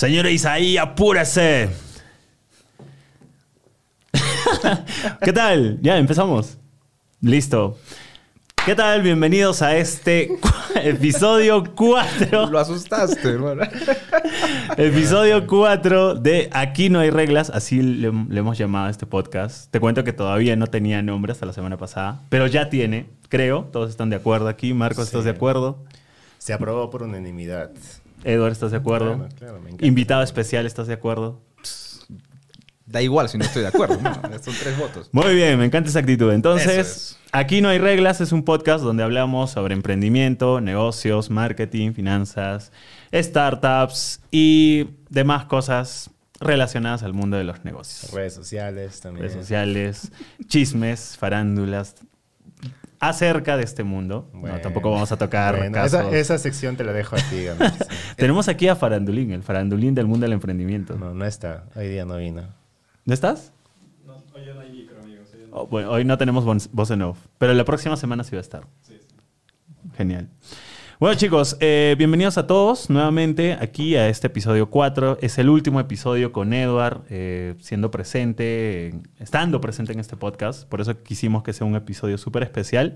Señor Isaí, apúrese. ¿Qué tal? Ya, empezamos. Listo. ¿Qué tal? Bienvenidos a este cu- episodio 4. Lo asustaste, hermano. Episodio 4 de Aquí no hay reglas, así le, le hemos llamado a este podcast. Te cuento que todavía no tenía nombre hasta la semana pasada, pero ya tiene, creo. Todos están de acuerdo aquí. Marco, ¿estás de acuerdo? Se aprobó por unanimidad. Edward, ¿estás de acuerdo? Claro, claro, me encanta. Invitado especial, ¿estás de acuerdo? Da igual si no estoy de acuerdo. ¿no? Son tres votos. Muy bien, me encanta esa actitud. Entonces, es. aquí no hay reglas, es un podcast donde hablamos sobre emprendimiento, negocios, marketing, finanzas, startups y demás cosas relacionadas al mundo de los negocios. Redes sociales también. Redes sociales, chismes, farándulas, acerca de este mundo. No, Bueno, tampoco vamos a tocar bueno, casos. esa, esa sección te la dejo a ti, Gandhi. Tenemos aquí a Farandulín, el farandulín del mundo del emprendimiento. No, no está. Hoy día no vino. ¿No estás? Oh, bueno, hoy no tenemos voz en off, pero la próxima semana sí va a estar. Genial. Bueno chicos, eh, bienvenidos a todos nuevamente aquí a este episodio 4. Es el último episodio con Edward, eh, siendo presente, en- estando presente en este podcast. Por eso quisimos que sea un episodio súper especial.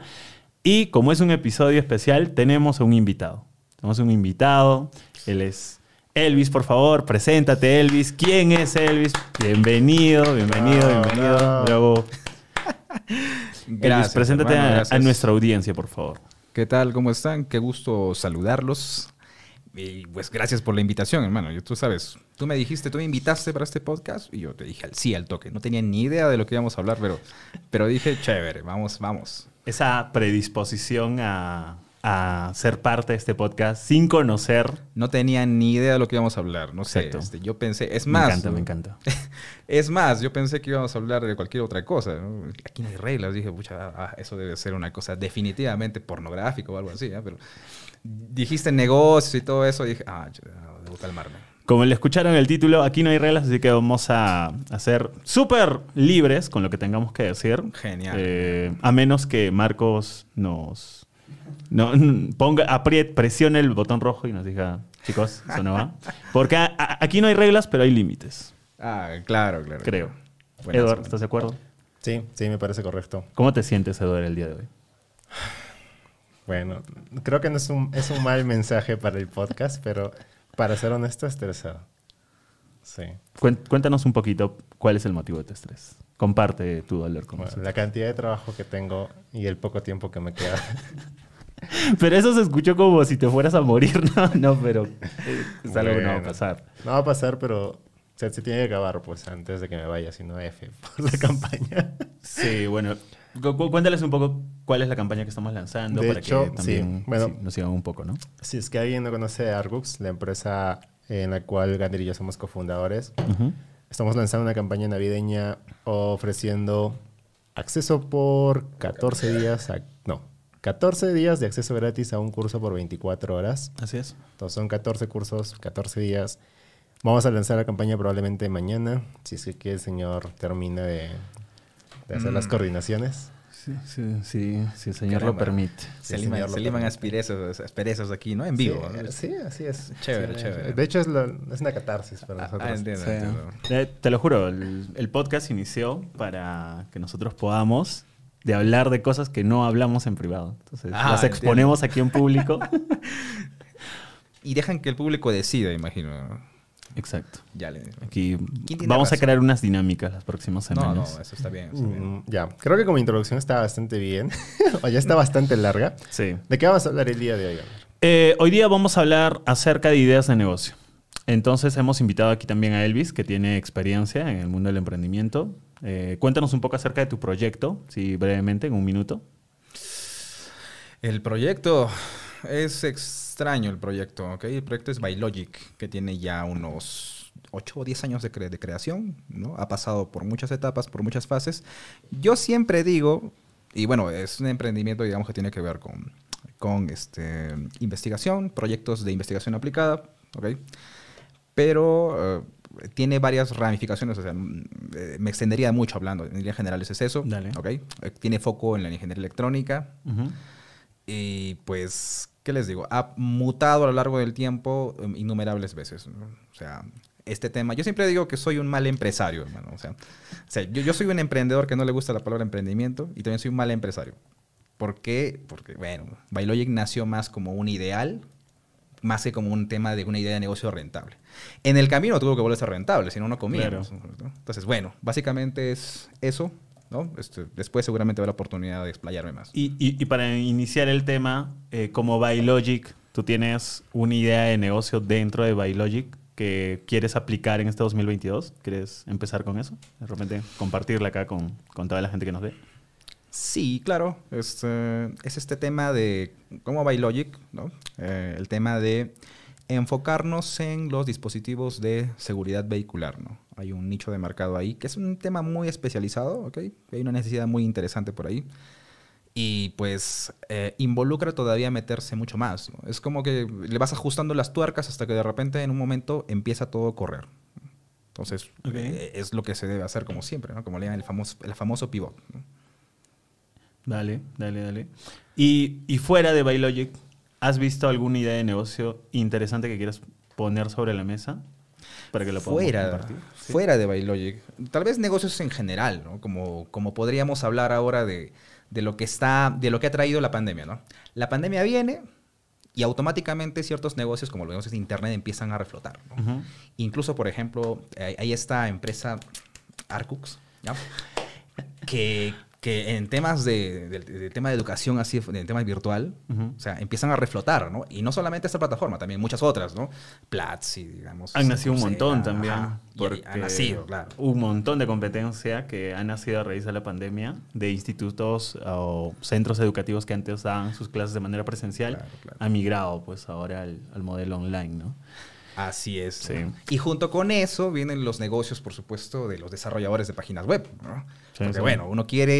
Y como es un episodio especial, tenemos a un invitado. Tenemos un invitado, él es Elvis, por favor, preséntate Elvis. ¿Quién es Elvis? Bienvenido, bienvenido, No, bienvenido. no. Bravo. Elvis, Gracias, preséntate hermano, a- a, gracias. nuestra audiencia, por favor. ¿Qué tal? ¿Cómo están? Qué gusto saludarlos. Y pues gracias por la invitación, hermano. Yo, tú sabes, tú me dijiste, tú me invitaste para este podcast y yo te dije sí al toque. No tenía ni idea de lo que íbamos a hablar, pero, pero dije, chévere, vamos, vamos. Esa predisposición a, a ser parte de este podcast sin conocer. No tenía ni idea de lo que íbamos a hablar. No sé, este, yo pensé, es Me más. encanta, ¿no? me encanta. Es más, yo pensé que íbamos a hablar de cualquier otra cosa. ¿no? Aquí no hay reglas. Dije, pucha, ah, eso debe ser una cosa definitivamente pornográfica o algo así. ¿eh? Pero dijiste negocios y todo eso. Dije, ah, ah, debo calmarme. Como le escucharon el título, aquí no hay reglas, así que vamos a, a ser súper libres con lo que tengamos que decir. Genial. Eh, a menos que Marcos nos no, ponga, apriete, presione el botón rojo y nos diga, chicos, eso no va. Porque a- a- aquí no hay reglas, pero hay límites, Ah, claro, claro. creo. Buenas, Edward. ¿estás de acuerdo? Sí, sí, me parece correcto. ¿Cómo te sientes, Edward, el día de hoy? Bueno, creo que no es un, es un mal mensaje para el podcast, pero para ser honesto, estresado. Sí. Cuéntanos un poquito cuál es el motivo de tu estrés. Comparte tu dolor con Bueno, nosotros. la cantidad de trabajo que tengo y el poco tiempo que me queda. Pero eso se escuchó como si te fueras a morir, ¿no? No, pero eh, es algo que no va a pasar. No va a pasar, pero se, se tiene que acabar pues antes de que me vaya, si no F por la campaña. Sí, bueno. cu- cu- Cuéntales un poco cuál es la campaña que estamos lanzando De para hecho, que también sí, bueno. sí, nos sigan un poco, ¿no? Si es que alguien no conoce a Argux, la empresa en la cual Gander y yo somos cofundadores, Ujú. estamos lanzando una campaña navideña ofreciendo acceso por 14 días, a- no, 14 días de acceso gratis a un curso por 24 horas. Así es. Entonces son 14 cursos, 14 días. Vamos a lanzar la campaña probablemente mañana, si es que aquí el señor termina de, de hacer las Mm. coordinaciones. Sí, sí, sí, si el señor lo Caramba. permite. Se el liman, lo se liman permite. asperezas, asperezas aquí, ¿no? En vivo. Sí, ¿no? sí, así es. Chévere, Sí, chévere. De hecho, es, lo- es una catarsis para Ah, nosotros. ah, entiendo, Sí. entiendo. Eh, te lo juro, el, el podcast inició para que nosotros podamos de hablar de cosas que no hablamos en privado. Entonces, Ah, las exponemos aquí en público. Y dejan que el público decida, imagino. ¿no? Exacto. Ya le... Aquí vamos a crear unas dinámicas las próximas No, semanas. no, eso está bien. está bien. Mm, ya, creo que como introducción está bastante bien. o ya está bastante larga. Sí. ¿De qué vamos a hablar el día de hoy? Eh, hoy día vamos a hablar acerca de ideas de negocio. Entonces hemos invitado aquí también a Elvis, que tiene experiencia en el mundo del emprendimiento. Eh, cuéntanos un poco acerca de tu proyecto, si brevemente, en un minuto. El proyecto es extraño, el proyecto, ¿ok? El proyecto es Bilogic, que tiene ya unos 8 o 10 años de, cre- de creación, ¿no? Ha pasado por muchas etapas, por muchas fases. Yo siempre digo, y bueno, es un emprendimiento, digamos, que tiene que ver con, con este, investigación, proyectos de investigación aplicada, ¿ok? Pero eh, tiene varias ramificaciones, o sea, mm, eh, me extendería mucho hablando, en líneas generales es eso, Dale. ¿ok? Eh, Tiene foco en la ingeniería electrónica, y pues ¿qué les digo? Ha mutado a lo largo del tiempo um, innumerables veces. ¿no? O sea, este tema, yo siempre digo que soy un mal empresario, hermano. O sea, o sea yo, yo soy un emprendedor que no le gusta la palabra emprendimiento y también soy un mal empresario. ¿Por qué? Porque, bueno, Bailogic nació más como un ideal, más que como un tema de una idea de negocio rentable. En el camino tuvo que volverse rentable, si no, no comíamos. ¿no? Entonces, bueno, básicamente es eso. ¿no? Este, después seguramente habrá oportunidad de explayarme más. Y, y- y para iniciar el tema, eh, como Bailogic, tú tienes una idea de negocio dentro de Bailogic que quieres aplicar en este 2022. ¿Quieres empezar con eso? De repente compartirla acá con, con toda la gente que nos ve. Sí, claro. Este, es este tema de, como Bailogic, ¿no? Eh, el tema de enfocarnos en los dispositivos de seguridad vehicular, ¿no? Hay un nicho de mercado ahí que es un tema muy especializado, ¿ok? Hay una necesidad muy interesante por ahí. Y pues eh, involucra todavía meterse mucho más. ¿no? Es como que le vas ajustando las tuercas hasta que de repente en un momento empieza todo a correr. Entonces, eh, es lo que se debe hacer como siempre, ¿no? Como le llaman el famoso, el famoso pivot. ¿no? Dale, dale, dale. Y, y fuera de Bailogic, ¿has visto alguna idea de negocio interesante que quieras poner sobre la mesa? Para que lo podamos fuera, compartir. Sí. fuera de Bailogic. Tal vez negocios en general, ¿no? Como, como podríamos hablar ahora de, de lo que está, de lo que ha traído la pandemia, ¿no? La pandemia viene y automáticamente ciertos negocios, como los negocios de internet, empiezan a reflotar. ¿no? Ujú. Incluso, por ejemplo, hay, esta empresa Arcux, ¿ya? que, que en temas de, del tema de educación, así, en temas virtual, o sea, empiezan a reflotar, ¿no? Y no solamente esta plataforma, también muchas otras, ¿no? Platzi, digamos. Han nacido un montón también. ajá, porque han nacido, claro. Un montón de competencia que han nacido a raíz de la pandemia, de institutos o centros educativos que antes daban sus clases de manera presencial, Claro, claro. han migrado pues ahora al, al modelo online, ¿no? Así es. Sí. ¿no? Y junto con eso vienen los negocios, por supuesto, de los desarrolladores de páginas web. ¿no? Sí, Porque, sí. bueno, uno quiere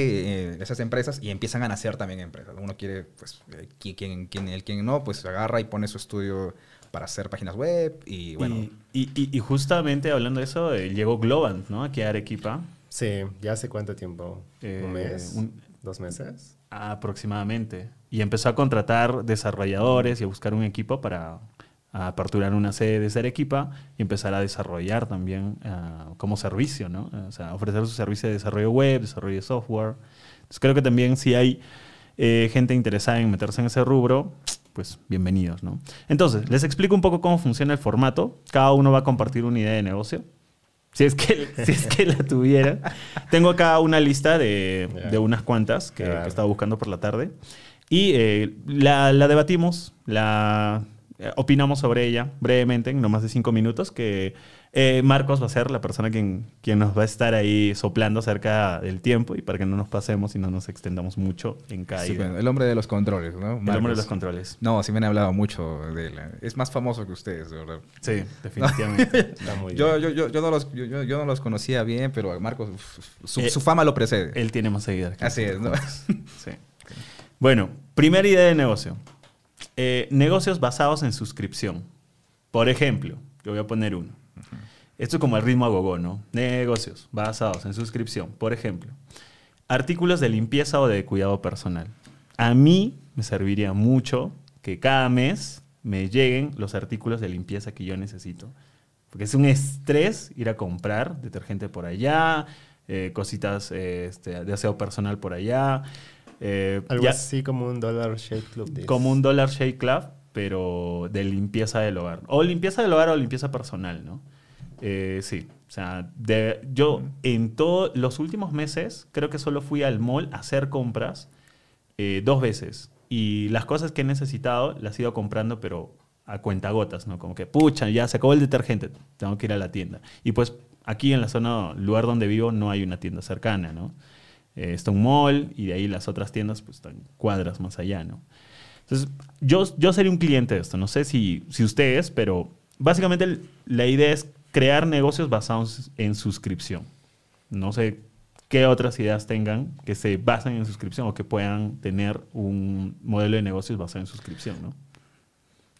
eh, esas empresas y empiezan a nacer también empresas. Uno quiere, pues, eh, qui- quien, quien, el quien no, pues agarra y pone su estudio para hacer páginas web y, bueno. y, y- y- y justamente hablando de eso, eh, llegó Globant, ¿no? Aquí a Arequipa, Sí, ¿ya hace cuánto tiempo? Eh, ¿Un mes? un- ¿Dos meses? aproximadamente. Y empezó a contratar desarrolladores y a buscar un equipo para aperturar una sede desde Arequipa y empezar a desarrollar también ah, como servicio, ¿no? O sea, ofrecer su servicio de desarrollo web, desarrollo de software. Entonces creo que también si hay eh, gente interesada en meterse en ese rubro, pues bienvenidos, ¿no? Entonces, les explico un poco cómo funciona el formato. Cada uno va a compartir una idea de negocio. Si es que, si es que la tuviera. Tengo acá una lista de, Ya. de unas cuantas que, Claro. que estaba buscando por la tarde. Y eh, la, la debatimos, la opinamos sobre ella brevemente, en no más de cinco minutos, que eh, Marcos va a ser la persona quien, quien nos va a estar ahí soplando acerca del tiempo y para que no nos pasemos y no nos extendamos mucho en cada Sí, el hombre de los controles, ¿no? El hombre de los controles. No, sí me han hablado mucho de él. ¿eh? Es más famoso que ustedes, de verdad. Sí, definitivamente. Está muy Yo, yo, yo, yo no los, yo, yo- no los conocía bien, pero Marcos, su, Eh, su fama lo precede. Él tiene más seguidores. que Así es, ¿no? Sí. Bueno, primera idea de negocio. Eh, negocios basados en suscripción. Por ejemplo, yo voy a poner uno. Esto es como el ritmo a gogo, ¿no? Negocios basados en suscripción. Por ejemplo, artículos de limpieza o de cuidado personal. A mí me serviría mucho que cada mes me lleguen los artículos de limpieza que yo necesito. Porque es un estrés ir a comprar detergente por allá, eh, cositas eh, este, de aseo personal por allá. Eh, Algo ya- así como un Dollar Shave Club. como un Dollar Shave Club, pero de limpieza del hogar. O limpieza del hogar o limpieza personal, ¿no? Eh, sí. O sea, de- yo en todos los últimos meses creo que solo fui al mall a hacer compras eh, dos veces. Y las cosas que he necesitado las he ido comprando, pero a cuentagotas, ¿no? Como que, pucha, ya se acabó el detergente, tengo que ir a la tienda. Y pues aquí en la zona, lugar donde vivo, no hay una tienda cercana, ¿no? Eh, está un mall y de ahí las otras tiendas pues están cuadras más allá, ¿no? Entonces, yo, yo sería un cliente de esto. No sé si, si ustedes, pero básicamente la idea es crear negocios basados en suscripción. No sé qué otras ideas tengan que se basen en suscripción o que puedan tener un modelo de negocios basado en suscripción, ¿no?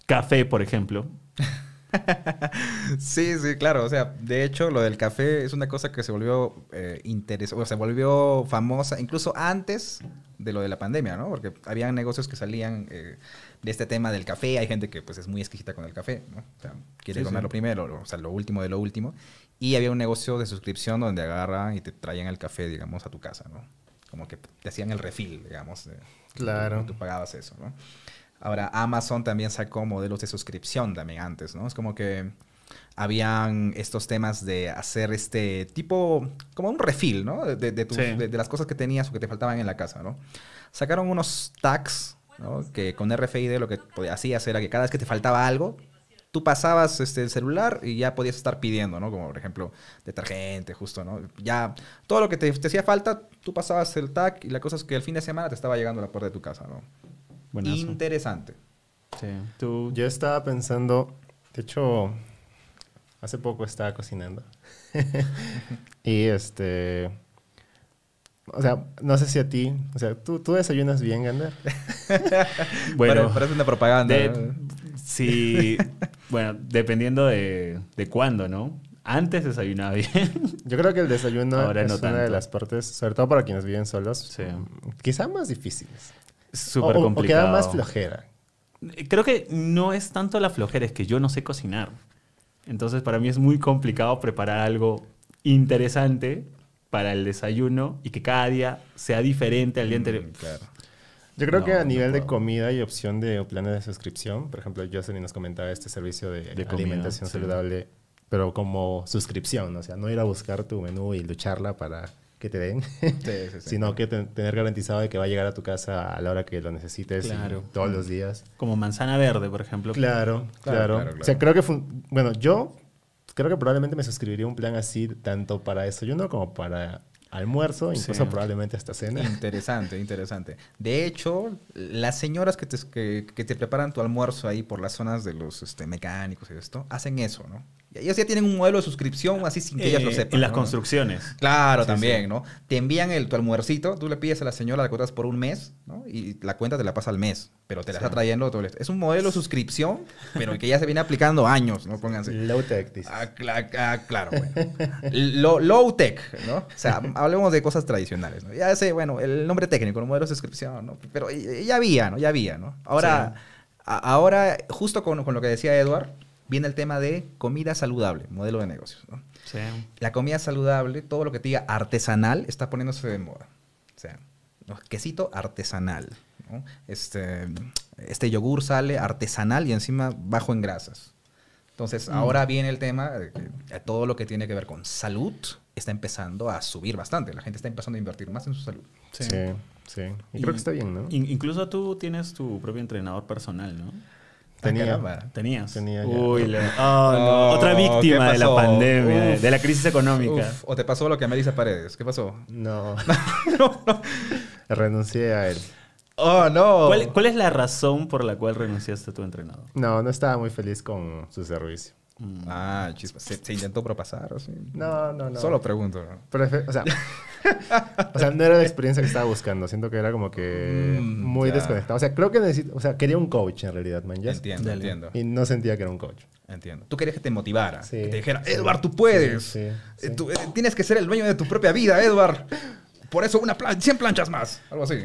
Café, por ejemplo. Sí, sí, claro. O sea, de hecho, lo del café es una cosa que se volvió eh, interesante, o se volvió famosa incluso antes de lo de la pandemia, ¿no? Porque había negocios que salían eh, de este tema del café. Hay gente que pues es muy exquisita con el café, ¿no? O sea, quiere Sí, comerlo sí. primero, o sea, lo último de lo último. Y había un negocio de suscripción donde agarran y te traían el café, digamos, a tu casa, ¿no? Como que te hacían el refill, digamos. Claro. y tú pagabas eso, ¿no? Ahora, Amazon también sacó modelos de suscripción también antes, ¿no? Es como que habían estos temas de hacer este tipo, como un refill, ¿no? De, de tus- Sí. de- de las cosas que tenías o que te faltaban en la casa, ¿no? Sacaron unos tags, ¿no? Que con RFID lo que hacías era que cada vez que te faltaba algo, tú pasabas este, el celular y ya podías estar pidiendo, ¿no? Como por ejemplo detergente, justo, ¿no? Ya todo lo que te, te hacía falta, tú pasabas el tag y la cosa es que el fin de semana te estaba llegando a la puerta de tu casa, ¿no? Buenazo. Interesante. Sí. Tú, Yo estaba pensando, de hecho, hace poco estaba cocinando. y este. O sea, no sé si a ti. O sea, ¿tú, tú desayunas bien, Gander? bueno, Pare- parece una propaganda. sí, bueno, dependiendo de, de cuándo, ¿no? Antes desayunaba bien. Yo creo que el desayuno Ahora es no una de las partes, sobre todo para quienes viven solos, Sí. quizá más difíciles. Súper o, o- o complicado. queda más flojera. Creo que no es tanto la flojera, es que yo no sé cocinar. Entonces, para mí es muy complicado preparar algo interesante para el desayuno y que cada día sea diferente al día anterior. Mm, claro. Yo creo No, que a no nivel de comida y opción de planes de suscripción, por ejemplo, Jocelyn nos comentaba este servicio de, De comida, alimentación sí. saludable, pero como suscripción, o sea, no ir a buscar tu menú y lucharla para que te den, Sí, sí, sí. sino que ten- tener garantizado de que va a llegar a tu casa a la hora que lo necesites Claro. todos los días. Como manzana verde, por ejemplo. Claro, Claro, claro. claro, O sea, creo que, bueno, yo creo que probablemente me suscribiría un plan así, tanto para desayuno como para almuerzo, incluso Sí. probablemente hasta cena. Interesante, interesante. De hecho, las señoras que te, que, que te preparan tu almuerzo ahí por las zonas de los este, mecánicos y esto, hacen eso, ¿no? Y ellas ya tienen un modelo de suscripción así sin que ellas lo Eh, sepan. En las ¿no? construcciones. Claro, Sí, también, sí. ¿no? Te envían el, tu almuercito, tú le pides a la señora la cuotas por un mes, ¿no? Y la cuenta te la pasa al mes, pero te la está trayendo todo el... Es un modelo de suscripción, pero que ya se viene aplicando años, ¿no? Pónganse. Low tech, dices. Ah, ah, claro, bueno. Lo- low tech, ¿no? O sea, hablemos de cosas tradicionales, ¿no? Ya sé, bueno, el nombre técnico, el modelo de suscripción, ¿no? Pero ya había, ¿no? Ya había, ¿no? Ahora, ahora justo con, con lo que decía Edward, viene el tema de comida saludable, modelo de negocios, ¿no? Sí. La comida saludable, todo lo que te diga artesanal, está poniéndose de moda. O sea, ¿no? quesito artesanal. ¿no? Este, este yogur sale artesanal y encima bajo en grasas. Entonces, ahora viene el tema de que todo lo que tiene que ver con salud está empezando a subir bastante. La gente está empezando a invertir más en su salud. Sí. Sí, sí. Y, Y- creo que está bien, ¿no? In- incluso tú tienes tu propio entrenador personal, ¿no? Tenía. Ah. Tenías. Tenía ya. Uy, le- oh, no. Oh, Otra víctima ¿qué de la pandemia, Uf. de la crisis económica. Uf, o te pasó lo que a Melissa Paredes. ¿Qué pasó? No. Renuncié a él. Oh, no. ¿Cuál, cuál es la razón por la cual renunciaste a tu entrenador? No, no estaba muy feliz con su servicio. Mm. Ah, chispa. ¿Se, se intentó propasar o sí? No, no, no. Solo pregunto. ¿no? Prefe- o, sea, o sea, no era la experiencia que estaba buscando. Siento que era como que Mm, muy ya. desconectado. O sea, creo que necesito... O sea, quería un coach en realidad, man. ¿ya? Entiendo, Dale. entiendo. Y no sentía que era un coach. Entiendo. Tú querías que te motivara. Sí, que te dijera, sí. Edward, tú puedes. Sí, sí, Eh, sí. tú, eh, tienes que ser el dueño de tu propia vida, Edward. Por eso una plan 100 planchas más. Algo así.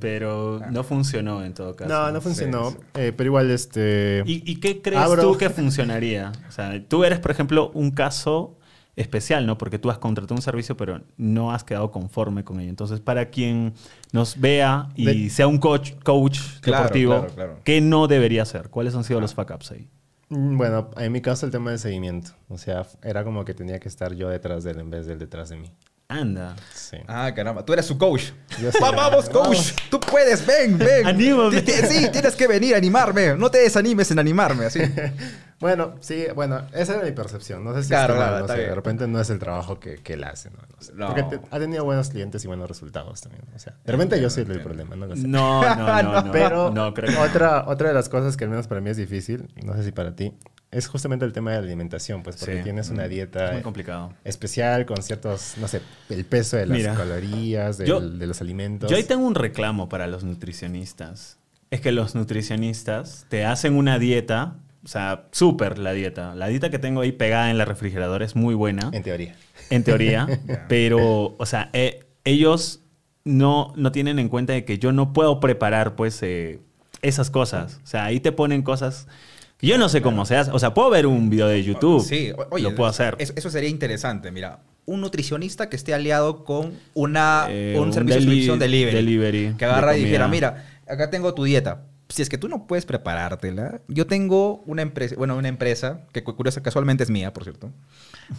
Pero no funcionó en todo caso. No, no funcionó. sí. Eh, pero igual, este... ¿Y, y qué crees Abro- tú que funcionaría? O sea, tú eres, por ejemplo, un caso especial, ¿no? Porque tú has contratado un servicio, pero no has quedado conforme con ello. Entonces, para quien nos vea y De- sea un coach, coach Claro, deportivo, claro, claro. ¿qué no debería hacer? ¿Cuáles han sido los fuck ups ahí? Mm, Bueno, en mi caso el tema del seguimiento. O sea, era como que tenía que estar yo detrás de él en vez de él detrás de mí. Anda. Sí. Ah, caramba. Tú eres su coach. Vamos, coach. Vamos. Tú puedes. Ven, ven. Anímame. Sí, tienes que venir a animarme. No te desanimes en animarme. Así. Bueno, sí, bueno, esa era mi percepción. No sé si Claro, mal, claro, no sé, de repente no es el trabajo que, que él hace, ¿no? No sé. No. Porque te- ha tenido buenos clientes y buenos resultados también. O sea, de repente yo soy el problema, no lo sé. No, no, no, no. Pero no, creo que otra, otra de las cosas que al menos para mí es difícil, no sé si para ti, es justamente el tema de la alimentación, pues porque Sí. tienes una es dieta muy complicado. especial con ciertos, no sé, el peso de las Mira, calorías, del- yo- de los alimentos. Yo ahí tengo un reclamo para los nutricionistas. Es que los nutricionistas te hacen una dieta O sea, súper la dieta. La dieta que tengo ahí pegada en la refrigeradora es muy buena. En teoría. En teoría. pero, o sea, eh, ellos no, no tienen en cuenta de que yo no puedo preparar, pues, eh, esas cosas. O sea, ahí te ponen cosas yo no sé cómo se hace. O sea, puedo ver un video de YouTube. Sí, oye, lo puedo hacer. es- Eso sería interesante, mira. Un nutricionista que esté aliado con una, Eh, un, un servicio de suscripción delivery. delivery Que agarra de y dijera, mira, acá tengo tu dieta. Si es que tú no puedes preparártela, yo tengo una empresa, bueno, una empresa, que curiosa, casualmente es mía, por cierto,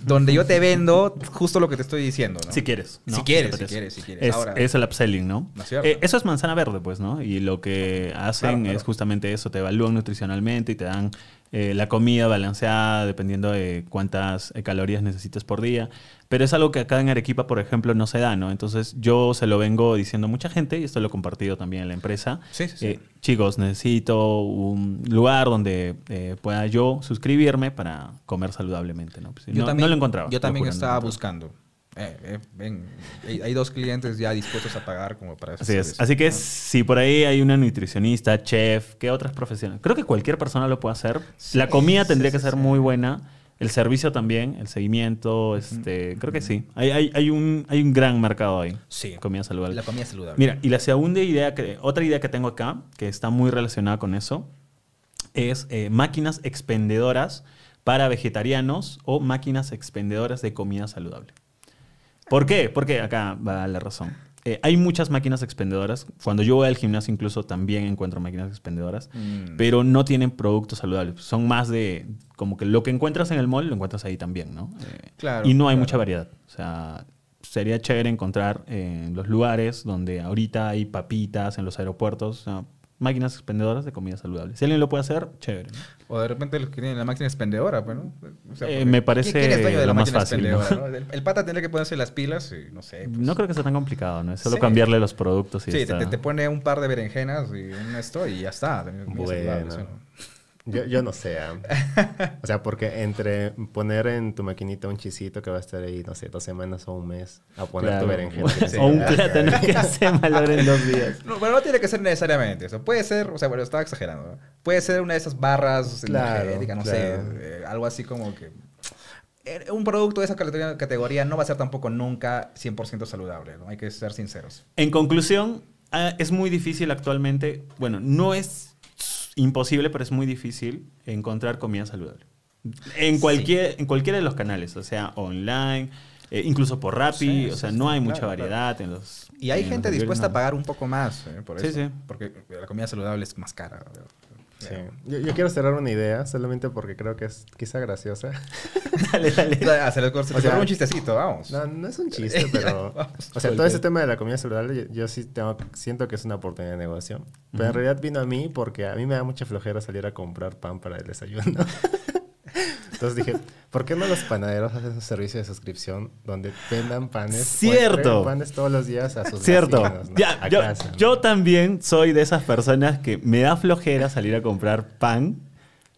donde yo te vendo justo lo que te estoy diciendo, ¿no? Si quieres. ¿no? Si quieres, si quieres, si quieres. Es, Ahora- es el upselling, ¿no? ¿No es cierto? Eh, eso es manzana verde, pues, ¿no? Y lo que hacen Claro, claro. es justamente eso, te evalúan nutricionalmente y te dan eh, la comida balanceada dependiendo de cuántas eh, calorías necesites por día. Pero es algo que acá en Arequipa, por ejemplo, no se da, ¿no? Entonces yo se lo vengo diciendo a mucha gente y esto lo he compartido también en la empresa. Sí, sí, sí. Eh, chicos, necesito un lugar donde eh, pueda yo suscribirme para comer saludablemente, ¿no? Pues, no, no lo encontraba. Yo también estaba buscando. Eh, eh, ven, hay, hay dos clientes ya dispuestos a pagar como para eso. Así es. Así que si por ahí hay una nutricionista, chef, ¿qué otras profesiones? Creo que cualquier persona lo puede hacer. Sí, la comida sí, tendría sí, que ser sí. muy buena. El servicio también, el seguimiento, este, creo que sí. Hay, hay, hay un, hay un gran mercado ahí. Sí. Comida saludable. La comida saludable. Mira, y la segunda idea, que, otra idea que tengo acá, que está muy relacionada con eso, es eh, máquinas expendedoras para vegetarianos o máquinas expendedoras de comida saludable. ¿Por qué? Porque acá va la razón. Eh, hay muchas máquinas expendedoras. Cuando yo voy al gimnasio incluso también encuentro máquinas expendedoras, Mm. pero no tienen productos saludables. Son más de como que lo que encuentras en el mall lo encuentras ahí también, ¿no? Eh, Claro, y no hay mucha variedad. O sea, sería chévere encontrar en los lugares donde ahorita hay papitas en los aeropuertos, máquinas expendedoras de comida saludable. Si alguien lo puede hacer, chévere. ¿no? O de repente los que tienen la máquina expendedora, pues, ¿no? O sea, Eh, me parece ¿quién es dueño de la lo más fácil, expendedora, ¿no? no? El, el pata tendría que ponerse las pilas y no sé. pues, No creo que sea tan complicado, ¿no? Es solo Sí. cambiarle los productos y Sí, está. te- te pone un par de berenjenas y un esto y ya está. Bueno. Yo, yo no sé. ah. O sea, porque entre poner en tu maquinita un chisito que va a estar ahí, no sé, dos semanas o un mes, a poner Claro. tu berenjena. O un plátano que se malogra en dos días. No, pero no tiene que ser necesariamente eso. Puede ser, o sea, bueno, estaba exagerando. ¿no? Puede ser una de esas barras Claro, energéticas, no claro. sé, eh, algo así como que... eh, Un producto de esa categoría, categoría no va a ser tampoco nunca 100% saludable, ¿no? Hay que ser sinceros. En conclusión, ah, es muy difícil actualmente, bueno, no es imposible, pero es muy difícil encontrar comida saludable. En, Sí. cualquier, en cualquiera de los canales, o sea, online, eh, incluso por Rappi, Sí, o sea, sí, no hay mucha claro. variedad en los... Y hay en gente dispuesta a pagar un poco más eh, por Sí, eso. sí. Porque la comida saludable es más cara. Sí. Yo, yo quiero cerrar una idea, solamente porque creo que es quizá graciosa. dale, dale. Corta- se O sea, un chistecito, vamos. No, no es un chiste, pero... Vamos. O sea, todo ese tema de la comida saludable, yo, yo sí tengo, siento que es una oportunidad de negocio. Pero en realidad vino a mí porque a mí me da mucha flojera salir a comprar pan para el desayuno. Entonces dije, ¿por qué no los panaderos hacen un servicio de suscripción donde vendan panes? Cierto. panes todos los días a sus Cierto. vecinos, ¿no? Ya, A yo, casa. yo también soy de esas personas que me da flojera salir a comprar pan.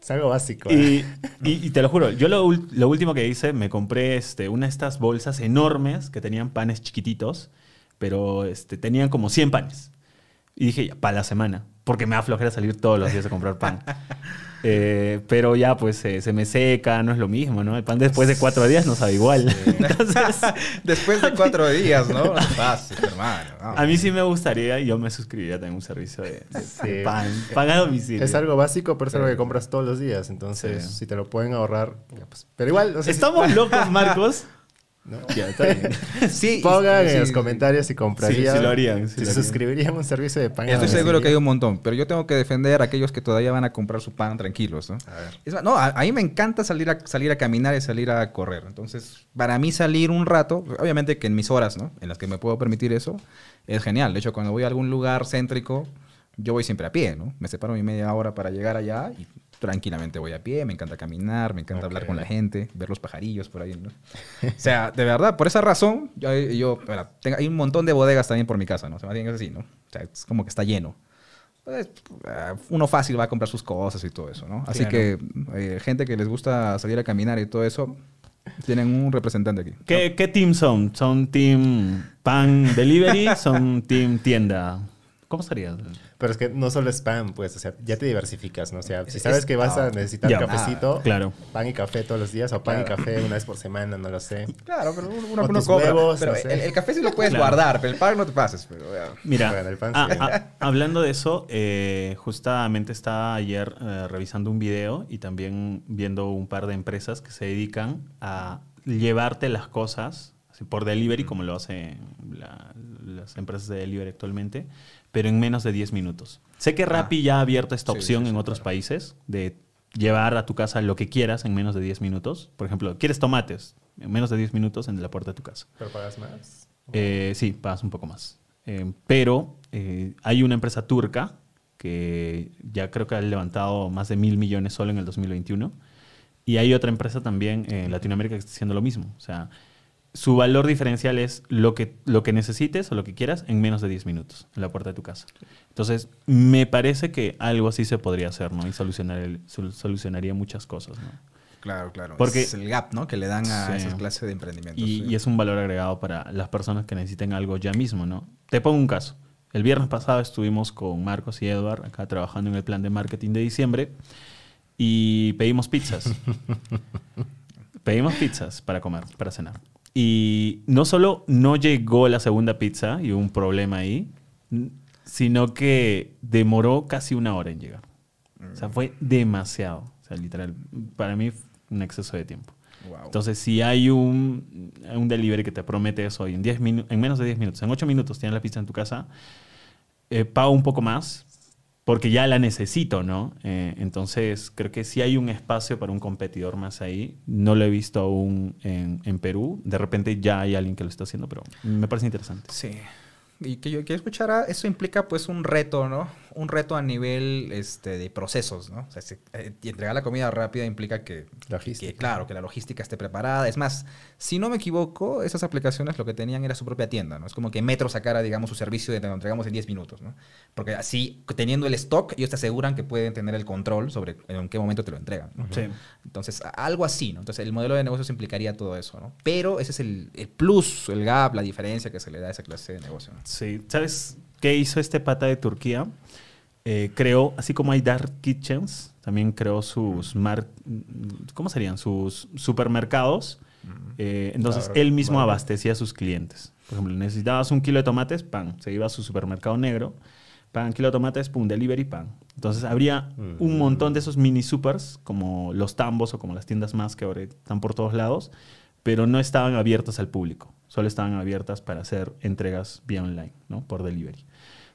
Es algo básico. ¿eh? Y, y- y te lo juro, yo lo último que hice, me compré este, una de estas bolsas enormes que tenían panes chiquititos, pero este, tenían como 100 panes. Y dije, ya, para la semana, porque me da flojera salir todos los días a comprar pan. Eh, pero ya, pues eh, se me seca, no es lo mismo, ¿no? El pan después de cuatro días no sabe igual. Entonces, Después de cuatro días, ¿no? Fácil, hermano. vamos. a mí sí me gustaría y yo me suscribiría también a un servicio de, de Sí. pan, pan a domicilio. Es algo básico, pero es algo que compras todos los días. Entonces, Sí. si te lo pueden ahorrar, ya, pues. Pero igual, o sea, Estamos locos, Marcos. ¿No? Ya, está bien. Sí, Pongan sí, en los comentarios si comprarían. Sí, lo harían, si lo se harían. suscribirían un servicio de pan. Estoy seguro que hay un montón, pero yo tengo que defender a aquellos que todavía van a comprar su pan tranquilos, ¿no? A ver. Es no, a, a mí me encanta salir a, salir a caminar y salir a correr. Entonces, para mí salir un rato, obviamente que en mis horas, ¿no? En las que me puedo permitir eso, es genial. De hecho, cuando voy a algún lugar céntrico, yo voy siempre a pie, ¿no? Me separo mi media hora para llegar allá y tranquilamente voy a pie. Me encanta caminar, me encanta hablar con la gente, ver los pajarillos por ahí, ¿no? O sea, de verdad, por esa razón, yo, yo tengo- hay un montón de bodegas también por mi casa, ¿no? O sea, más bien es así, ¿no? O sea, es como que está lleno. Pues, eh, uno fácil va a comprar sus cosas y todo eso, ¿no? Así Claro. que eh, gente que les gusta salir a caminar y todo eso, tienen un representante aquí. ¿Qué, ¿Qué team son? ¿Son team pan delivery? ¿Son team tienda? ¿Cómo sería? Pero es que no solo spam, pues, o sea, ya te diversificas, ¿no? O sea, si Es- sabes es- que vas a ah, necesitar ya. cafecito, Claro. pan y café todos los días, o pan Claro. y café una vez por semana, no lo sé. Claro, pero uno, uno, compra. huevos, pero no sé. el, el café sí lo puedes Claro. guardar, pero el pan no te pases. Pero. Mira, Bueno, el pan ah, sí. ah, hablando de eso, eh, justamente estaba ayer eh, revisando un video y también viendo un par de empresas que se dedican a llevarte las cosas así, por delivery, como lo hacen la- las empresas de delivery actualmente, pero en menos de 10 minutos. Sé que Rappi ya ha abierto esta opción sí, sí, en otros claro. países de llevar a tu casa lo que quieras en menos de 10 minutos. Por ejemplo, ¿quieres tomates? En menos de 10 minutos en la puerta de tu casa. ¿Pero pagas más? Eh, sí, pagas un poco más. Eh, pero eh, hay una empresa turca que ya creo que ha levantado más de mil millones solo en el 2021. Y hay otra empresa también en Latinoamérica que está haciendo lo mismo. O sea, su valor diferencial es lo que, lo que necesites o lo que quieras en menos de 10 minutos en la puerta de tu casa. Entonces, me parece que algo así se podría hacer, ¿no? Y solucionar el- solucionaría muchas cosas, ¿no? Claro, claro. Porque- es el gap, ¿no? Que le dan a Sí. esas clases de emprendimientos. Y, sí. y es un valor agregado para las personas que necesiten algo ya mismo, ¿no? Te pongo un caso. El viernes pasado estuvimos con Marcos y Edward acá trabajando en el plan de marketing de diciembre y pedimos pizzas. pedimos pizzas para comer, para cenar. Y no solo no llegó la segunda pizza y hubo un problema ahí, sino que demoró casi una hora en llegar. O sea, fue demasiado. O sea, literal, para mí un exceso de tiempo. Wow. Entonces, si hay un, un delivery que te promete eso y en, 10 minu- en menos de 10 minutos, en 8 minutos tienes la pizza en tu casa, eh, pago un poco más porque ya la necesito, ¿no? Eh, entonces, creo que si hay un espacio para un competidor más ahí. No lo he visto aún en, en Perú. De repente ya hay alguien que lo está haciendo, pero me parece interesante. Sí. Y que yo que escuchara, eso implica pues un reto, ¿no? Un reto a nivel este, de procesos, ¿no? O sea, se- eh, y entregar la comida rápida implica que, Logística. que, claro, que la logística esté preparada. Es más, si no me equivoco, esas aplicaciones lo que tenían era su propia tienda, ¿no? Es como que Metro sacara, digamos, su servicio de te lo entregamos en 10 minutos, ¿no? Porque así, teniendo el stock, ellos te aseguran que pueden tener el control sobre en qué momento te lo entregan. ¿no? Sí. Entonces, algo así, ¿no? Entonces, el modelo de negocios implicaría todo eso, ¿no? Pero ese es el, el plus, el gap, la diferencia que se le da a esa clase de negocio. ¿no? Sí. ¿Sabes qué hizo este pata de Turquía? Eh, creó, así como hay dark kitchens, también creó sus mar ¿cómo serían? Sus supermercados. Eh, entonces Claro, él mismo claro. abastecía a sus clientes. Por ejemplo, necesitabas un kilo de tomates, pan. Se iba a su supermercado negro, pan, kilo de tomates, pum, delivery, pan. Entonces habría un montón de esos mini supers, como los tambos o como las tiendas más que ahora están por todos lados, pero no estaban abiertas al público. Solo estaban abiertas para hacer entregas vía online, ¿no? Por delivery.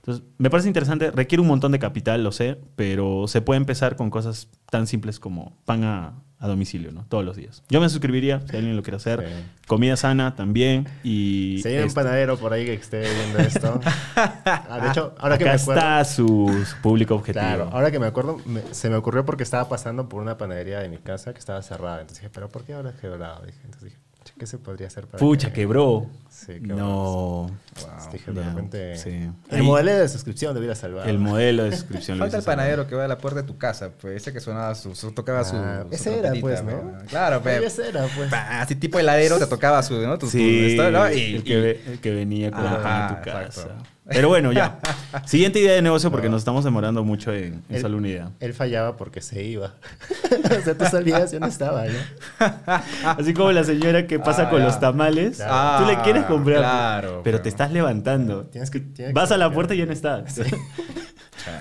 Entonces, me parece interesante, requiere un montón de capital, lo sé, pero se puede empezar con cosas tan simples como pan a, a domicilio, ¿no? Todos los días. Yo me suscribiría, si alguien lo quiere hacer. Sí. Comida sana también. Y Si hay un este, panadero por ahí que esté viendo esto. Ah, de hecho, ahora que me acuerdo. está su, su público objetivo. Claro, ahora que me acuerdo, me- se me ocurrió porque estaba pasando por una panadería de mi casa que estaba cerrada. Entonces dije, ¿pero por qué ahora es quebrado? Dije, entonces dije, "Che, ¿qué se podría hacer para Pucha, que- quebró. Sí, qué no. Entonces dije, de Ya, repente. sí. El Ahí- modelo de suscripción debiera salvar. El modelo de suscripción. Falta el panadero que va a la puerta de tu casa, pues ese que sonaba su, su- tocaba su, Ah, su ese era, pues, pe, ¿no? Claro, pe, Ese era, pues. pa, así tipo heladero te tocaba su, ¿no? Tu, tu- Sí, esto, ¿no? Y- el, que y- el que venía con el pan a tu casa. exacto. Pero bueno, ya. Siguiente idea de negocio porque No. nos estamos demorando mucho en, en El- solo una idea. Él fallaba porque se iba. o sea, tú salías y no estaba, ¿no? Así como la señora que pasa Ah, con ya. los tamales. Ah, tú le quieres comprar. claro, pero, pero- te estás levantando. Tienes que, tienes Vas que- a la puerta y ya no estás.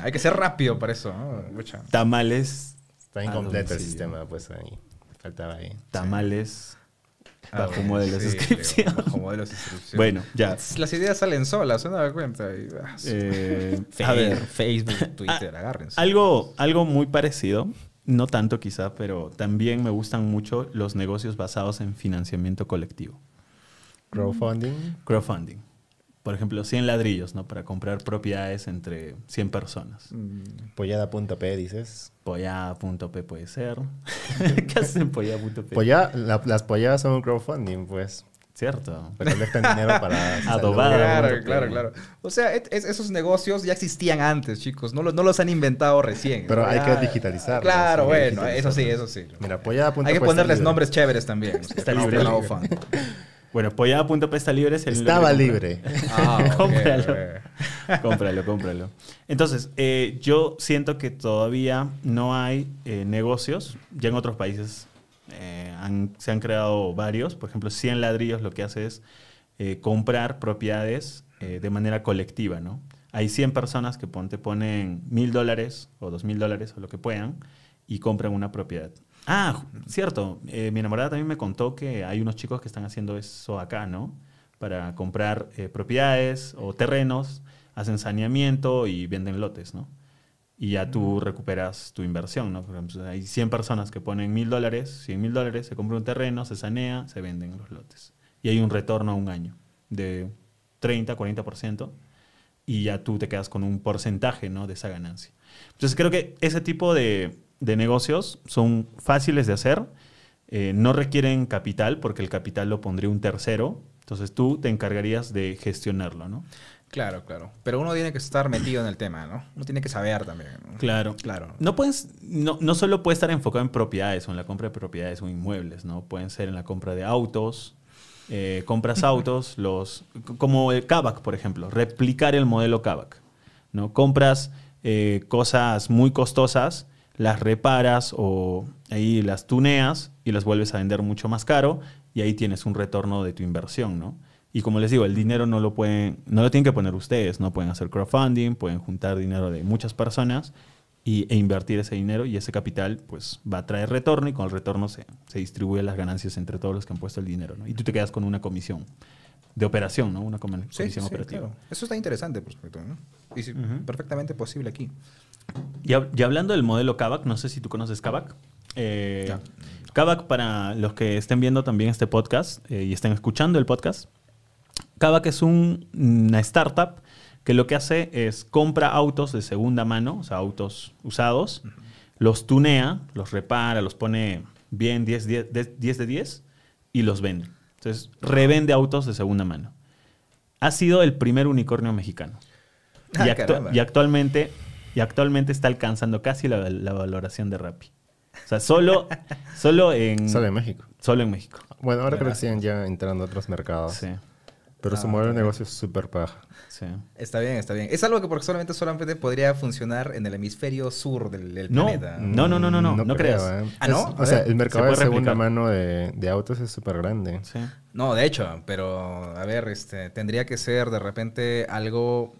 Hay que ser rápido para eso, ¿no? Tamales. Está incompleto el sistema, pues ahí. Faltaba ahí. Tamales. Ah, Bajo bueno, modelo de sí, suscripción. Bajo modelo de suscripción. Bueno, ya. Las ideas salen solas, se da cuenta. y, ah, Eh, a ver, Facebook, Twitter, agárrense. algo, algo muy parecido. No tanto quizá, pero también me gustan mucho los negocios basados en financiamiento colectivo. Crowdfunding. Crowdfunding. Por ejemplo, 100 ladrillos, ¿no? Para comprar propiedades entre 100 personas. Mm, Pollada.p, dices. Polla.p puede ser. ¿Qué haces en polla.p? Polla, la- las polladas son un crowdfunding, pues. Cierto. Recolectan dinero para. Salud. Claro, claro, pero- claro. O sea, es- esos negocios ya existían antes, chicos. No, los- no los han inventado recién. Pero hay que digitalizarlos, Claro, bueno, eso sí, eso sí. Mira, pollada.p. hay que está ponerles nombres chéveres también. Está libre. Crowdfund. Bueno, pollada.p está libre. es el Estaba libre. Ah, Cómpralo. cómpralo, cómpralo. Entonces, eh, yo siento que todavía no hay eh, negocios. Ya en otros países eh, han- se han creado varios. Por ejemplo, 100 ladrillos lo que hace es eh, comprar propiedades eh, de manera colectiva, ¿no? Hay 100 personas que pon- te ponen mil dólares o dos mil dólares o lo que puedan y compran una propiedad. Ah, cierto. eh, mi enamorada también me contó que hay unos chicos que están haciendo eso acá, ¿no? Para comprar eh, propiedades o terrenos, hacen saneamiento y venden lotes, ¿no? Y ya tú recuperas tu inversión, ¿no? Por ejemplo, hay 100 personas que ponen mil dólares, 100 mil dólares, se compra un terreno, se sanea, se venden los lotes. Y hay un retorno a un año de 30, 40%, y ya tú te quedas con un porcentaje, ¿no? De esa ganancia. Entonces creo que ese tipo de, de negocios son fáciles de hacer, eh, no requieren capital, porque el capital lo pondría un tercero, entonces tú te encargarías de gestionarlo, ¿no? Claro, claro. Pero uno tiene que estar metido en el tema, ¿no? Uno tiene que saber también. ¿no? Claro. Claro. No, puedes, no, no solo puede estar enfocado en propiedades o en la compra de propiedades o inmuebles, ¿no? Pueden ser en la compra de autos, eh, compras autos, los, como el Kavak, por ejemplo, replicar el modelo Kavak, ¿no? Compras eh, cosas muy costosas, las reparas o ahí las tuneas y las vuelves a vender mucho más caro y ahí tienes un retorno de tu inversión, ¿no? Y como les digo, el dinero no lo pueden, no lo tienen que poner ustedes, no pueden hacer crowdfunding, pueden juntar dinero de muchas personas y, e invertir ese dinero y ese capital pues va a traer retorno y con el retorno se, se distribuye las ganancias entre todos los que han puesto el dinero, ¿no? Y tú te quedas con una comisión de operación, ¿no? Una Sí, comisión sí, operativa. claro. Eso está interesante, por supuesto, ¿no? Y perfectamente posible aquí. Y, hab- y hablando del modelo Kavak, no sé si tú conoces Kavak. Eh, Ya. Kavak, para los que estén viendo también este podcast eh, y estén escuchando el podcast, Kavak es un- una startup que lo que hace es compra autos de segunda mano, o sea, autos usados, los tunea, los repara, los pone bien 10, 10, de 10 de 10 y los vende. Entonces, revende autos de segunda mano. Ha sido el primer unicornio mexicano. Ah, y, actu- caramba. y actualmente, y actualmente está alcanzando casi la, la valoración de Rappi. O sea, solo, solo, en, Solo en México. solo en México. Bueno, ahora creo que siguen ya entrando a otros mercados. Sí, Pero su Ah, modelo de negocio es súper paja. sí. Está bien, está bien. Es algo que porque solamente, solamente podría funcionar en el hemisferio sur del, del No, planeta. No, no, no, no, no, no creo, creas. ¿eh? Ah, ¿no? Es- o sea, el mercado se de segunda replicar. mano de, de autos es súper grande. sí. No, de hecho, pero a ver, este, tendría que ser de repente algo,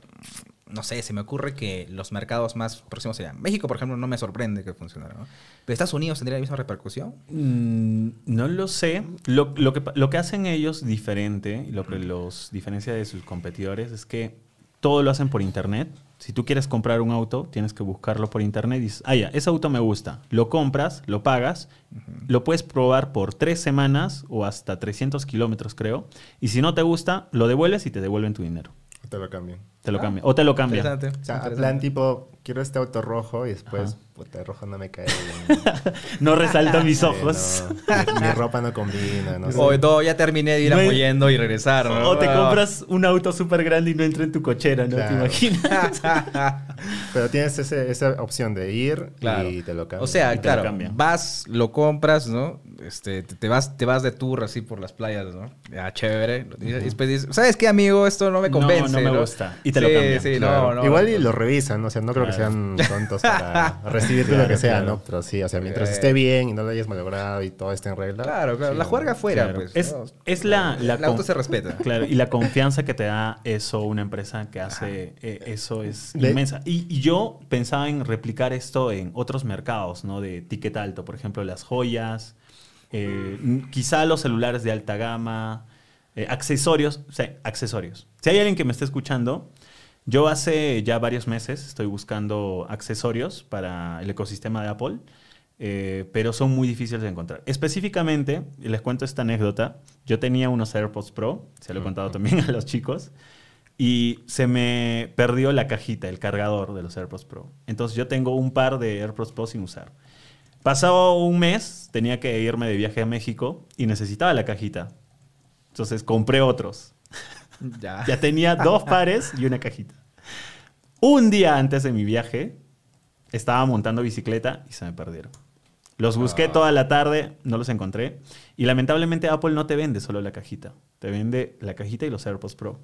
no sé, se me ocurre que los mercados más próximos serían México, por ejemplo, no me sorprende que funcionara, ¿no? Pero Estados Unidos tendría la misma repercusión. Mm, no lo sé. Lo, lo que, pa- lo que hacen ellos diferente y lo que los diferencia de sus competidores es que todo lo hacen por internet. Si tú quieres comprar un auto, tienes que buscarlo por internet y dices, ah, ya, ese auto me gusta. Lo compras, lo pagas, lo puedes probar por tres semanas o hasta 300 kilómetros, creo. Y si no te gusta, lo devuelves y te devuelven tu dinero. Te lo cambio. Te lo Ah, cambian. O te lo cambian. Interesante. O sea, interesante. plan tipo, quiero este auto rojo y después, Ajá. puta, el rojo no me cae bien. No resalta mis Sí, ojos. no, mi, mi ropa no combina, no sé. O no, ya terminé de ir No a es- Mollendo y regresar, ¿no? O te Ah. compras un auto súper grande y no entra en tu cochera, ¿no? ¿Te imaginas? Pero tienes ese- esa opción de ir Claro. y te lo cambian. O sea, claro, cambian. vas, lo compras, ¿no? Este, te, te vas, te vas de tour así por las playas, ¿no? Ya, chévere. Y después dices, ¿sabes qué, amigo? Esto no me No, convence. no me gusta. Y te lo cambian. Sí, Claro. no, no. Igual y no. lo revisan, o sea, no creo que sean tontos para recibirte Claro, lo que sea, claro. ¿no? Pero sí, o sea, mientras Eh. esté bien y no lo hayas malogrado y todo esté en regla. Claro, claro. sí, la no. juerga fuera, Claro. pues. Es, ¿no? es la, la El auto se respeta. Claro, y la confianza que te da eso, una empresa que hace eh, eso es De- inmensa. Y, y yo pensaba en replicar esto en otros mercados, ¿no? De ticket alto, por ejemplo, las joyas, eh, quizá los celulares de alta gama, eh, accesorios, o sea, accesorios. Si hay alguien que me esté escuchando, yo hace ya varios meses estoy buscando accesorios para el ecosistema de Apple, eh, pero son muy difíciles de encontrar. Específicamente, les cuento esta anécdota, yo tenía unos AirPods Pro, se lo he contado también a los chicos, y se me perdió la cajita, el cargador de los AirPods Pro. Entonces yo tengo un par de AirPods Pro sin usar. Pasado un mes, tenía que irme de viaje a México y necesitaba la cajita. Entonces compré otros. Ya. Ya tenía dos pares y una cajita. Un día antes de mi viaje, estaba montando bicicleta y se me perdieron. Los busqué toda la tarde, no los encontré. Y lamentablemente Apple no te vende solo la cajita. Te vende la cajita y los AirPods Pro.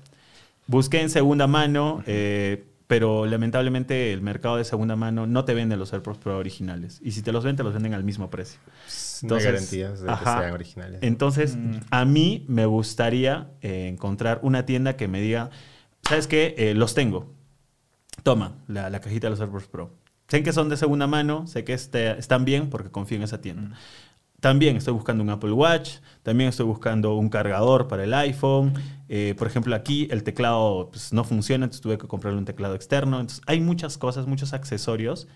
Busqué en segunda mano, eh, pero lamentablemente el mercado de segunda mano no te vende los AirPods Pro originales. Y si te los venden, te los venden al mismo precio. no hay Entonces, garantías de ajá. que sean originales. Entonces, a mí me gustaría eh, encontrar una tienda que me diga, ¿sabes qué? Eh, los tengo. Toma, la, la cajita de los AirPods Pro. Sé que son de segunda mano, sé que este- están bien porque confío en esa tienda. También estoy buscando un Apple Watch, también estoy buscando un cargador para el iPhone. Eh, por ejemplo, aquí el teclado pues, no funciona, entonces tuve que comprarle un teclado externo. Entonces, hay muchas cosas, muchos accesorios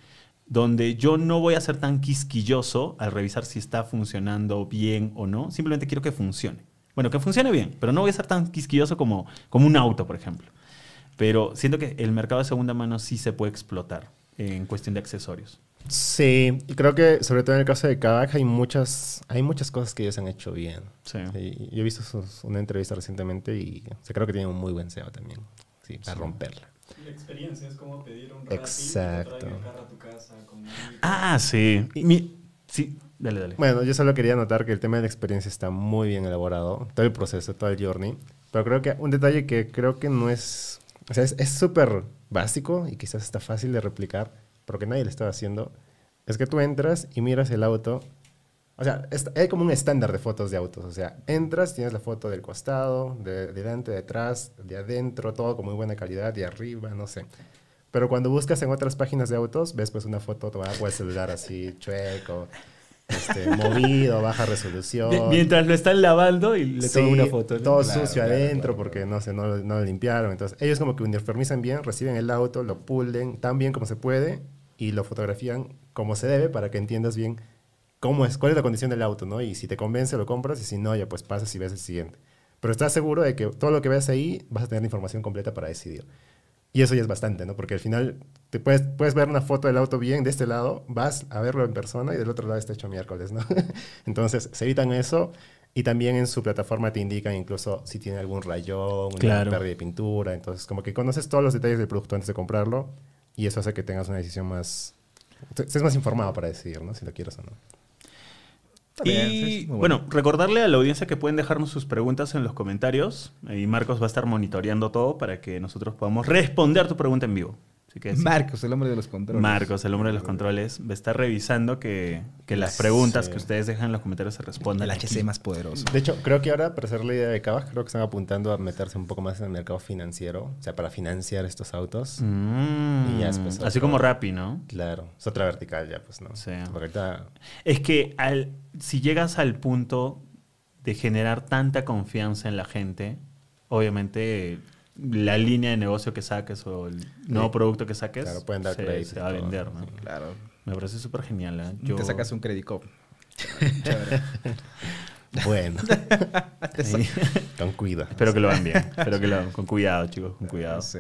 donde yo no voy a ser tan quisquilloso al revisar si está funcionando bien o no. Simplemente quiero que funcione. Bueno, que funcione bien, pero no voy a ser tan quisquilloso como, como un auto, por ejemplo. Pero siento que el mercado de segunda mano sí se puede explotar en cuestión de accesorios. Sí, y creo que sobre todo en el caso de Kavak hay muchas, hay muchas cosas que ellos han hecho bien. Sí. Sí, yo he visto sus- una entrevista recientemente y o sea, creo que tienen un muy buen SEO también. Sí, para romperla. La experiencia es como pedir un Exacto. el carro a tu casa con Ah, sí. Mi- sí, dale, dale. Bueno, yo solo quería notar que el tema de la experiencia está muy bien elaborado, todo el proceso, todo el journey. Pero creo que un detalle que creo que no es, o sea, es es súper básico y quizás está fácil de replicar, pero que nadie lo estaba haciendo, es que tú entras y miras el auto. O sea, es- hay como un estándar de fotos de autos. O sea, entras, tienes la foto del costado, de, de delante, de atrás, de adentro, todo con muy buena calidad, de arriba, no sé. Pero cuando buscas en otras páginas de autos, ves pues una foto tomada por el celular así, chueco, este, movido, baja resolución. Mi- Mientras lo están lavando y le toman Sí, una foto. ¿no? Todo Claro, sucio claro, adentro claro, porque no sé, no, no lo limpiaron. Entonces, ellos como que uniformizan bien, reciben el auto, lo pulen tan bien como se puede y lo fotografían como se debe para que entiendas bien cómo es, cuál es la condición del auto, ¿no? Y si te convence, lo compras y si no, ya pues pasas y ves el siguiente. Pero estás seguro de que todo lo que ves ahí vas a tener la información completa para decidir. Y eso ya es bastante, ¿no? Porque al final te puedes, puedes ver una foto del auto bien de este lado, vas a verlo en persona y del otro lado está hecho miércoles, ¿no? Entonces, se evitan eso y también en su plataforma te indican incluso si tiene algún rayón, una Claro. pérdida de pintura. Entonces, como que conoces todos los detalles del producto antes de comprarlo y eso hace que tengas una decisión más... Estés más informado para decidir, ¿no? Si lo quieres o no. Está bien, sí, Y muy bueno, recordarle a la audiencia que pueden dejarnos sus preguntas en los comentarios y Marcos va a estar monitoreando todo para que nosotros podamos responder tu pregunta en vivo. Así que sí, Marcos, el hombre de los controles. Marcos, el hombre de los controles, va a estar revisando que, que las preguntas Sí. que ustedes dejan en los comentarios se respondan. El aquí. HC más poderoso. De hecho, creo que ahora, para hacer la idea de Kavak, creo que están apuntando a meterse un poco más en el mercado financiero, o sea, para financiar estos autos. Mm, Y ya después así como Rappi, ¿no? Claro, es otra vertical ya, pues, ¿no? Sí. Porque ahorita Es que al, si llegas al punto de generar tanta confianza en la gente, obviamente la línea de negocio que saques o el nuevo producto que saques Claro, pueden dar se, se va a vender, ¿no? Claro. Me parece súper genial. ¿eh? Yo- Te sacas un credit cop. Chévere. Bueno, Sí. con cuidado. Espero que lo hagan bien. Espero que lo hagan con cuidado, chicos, con cuidado. Sí.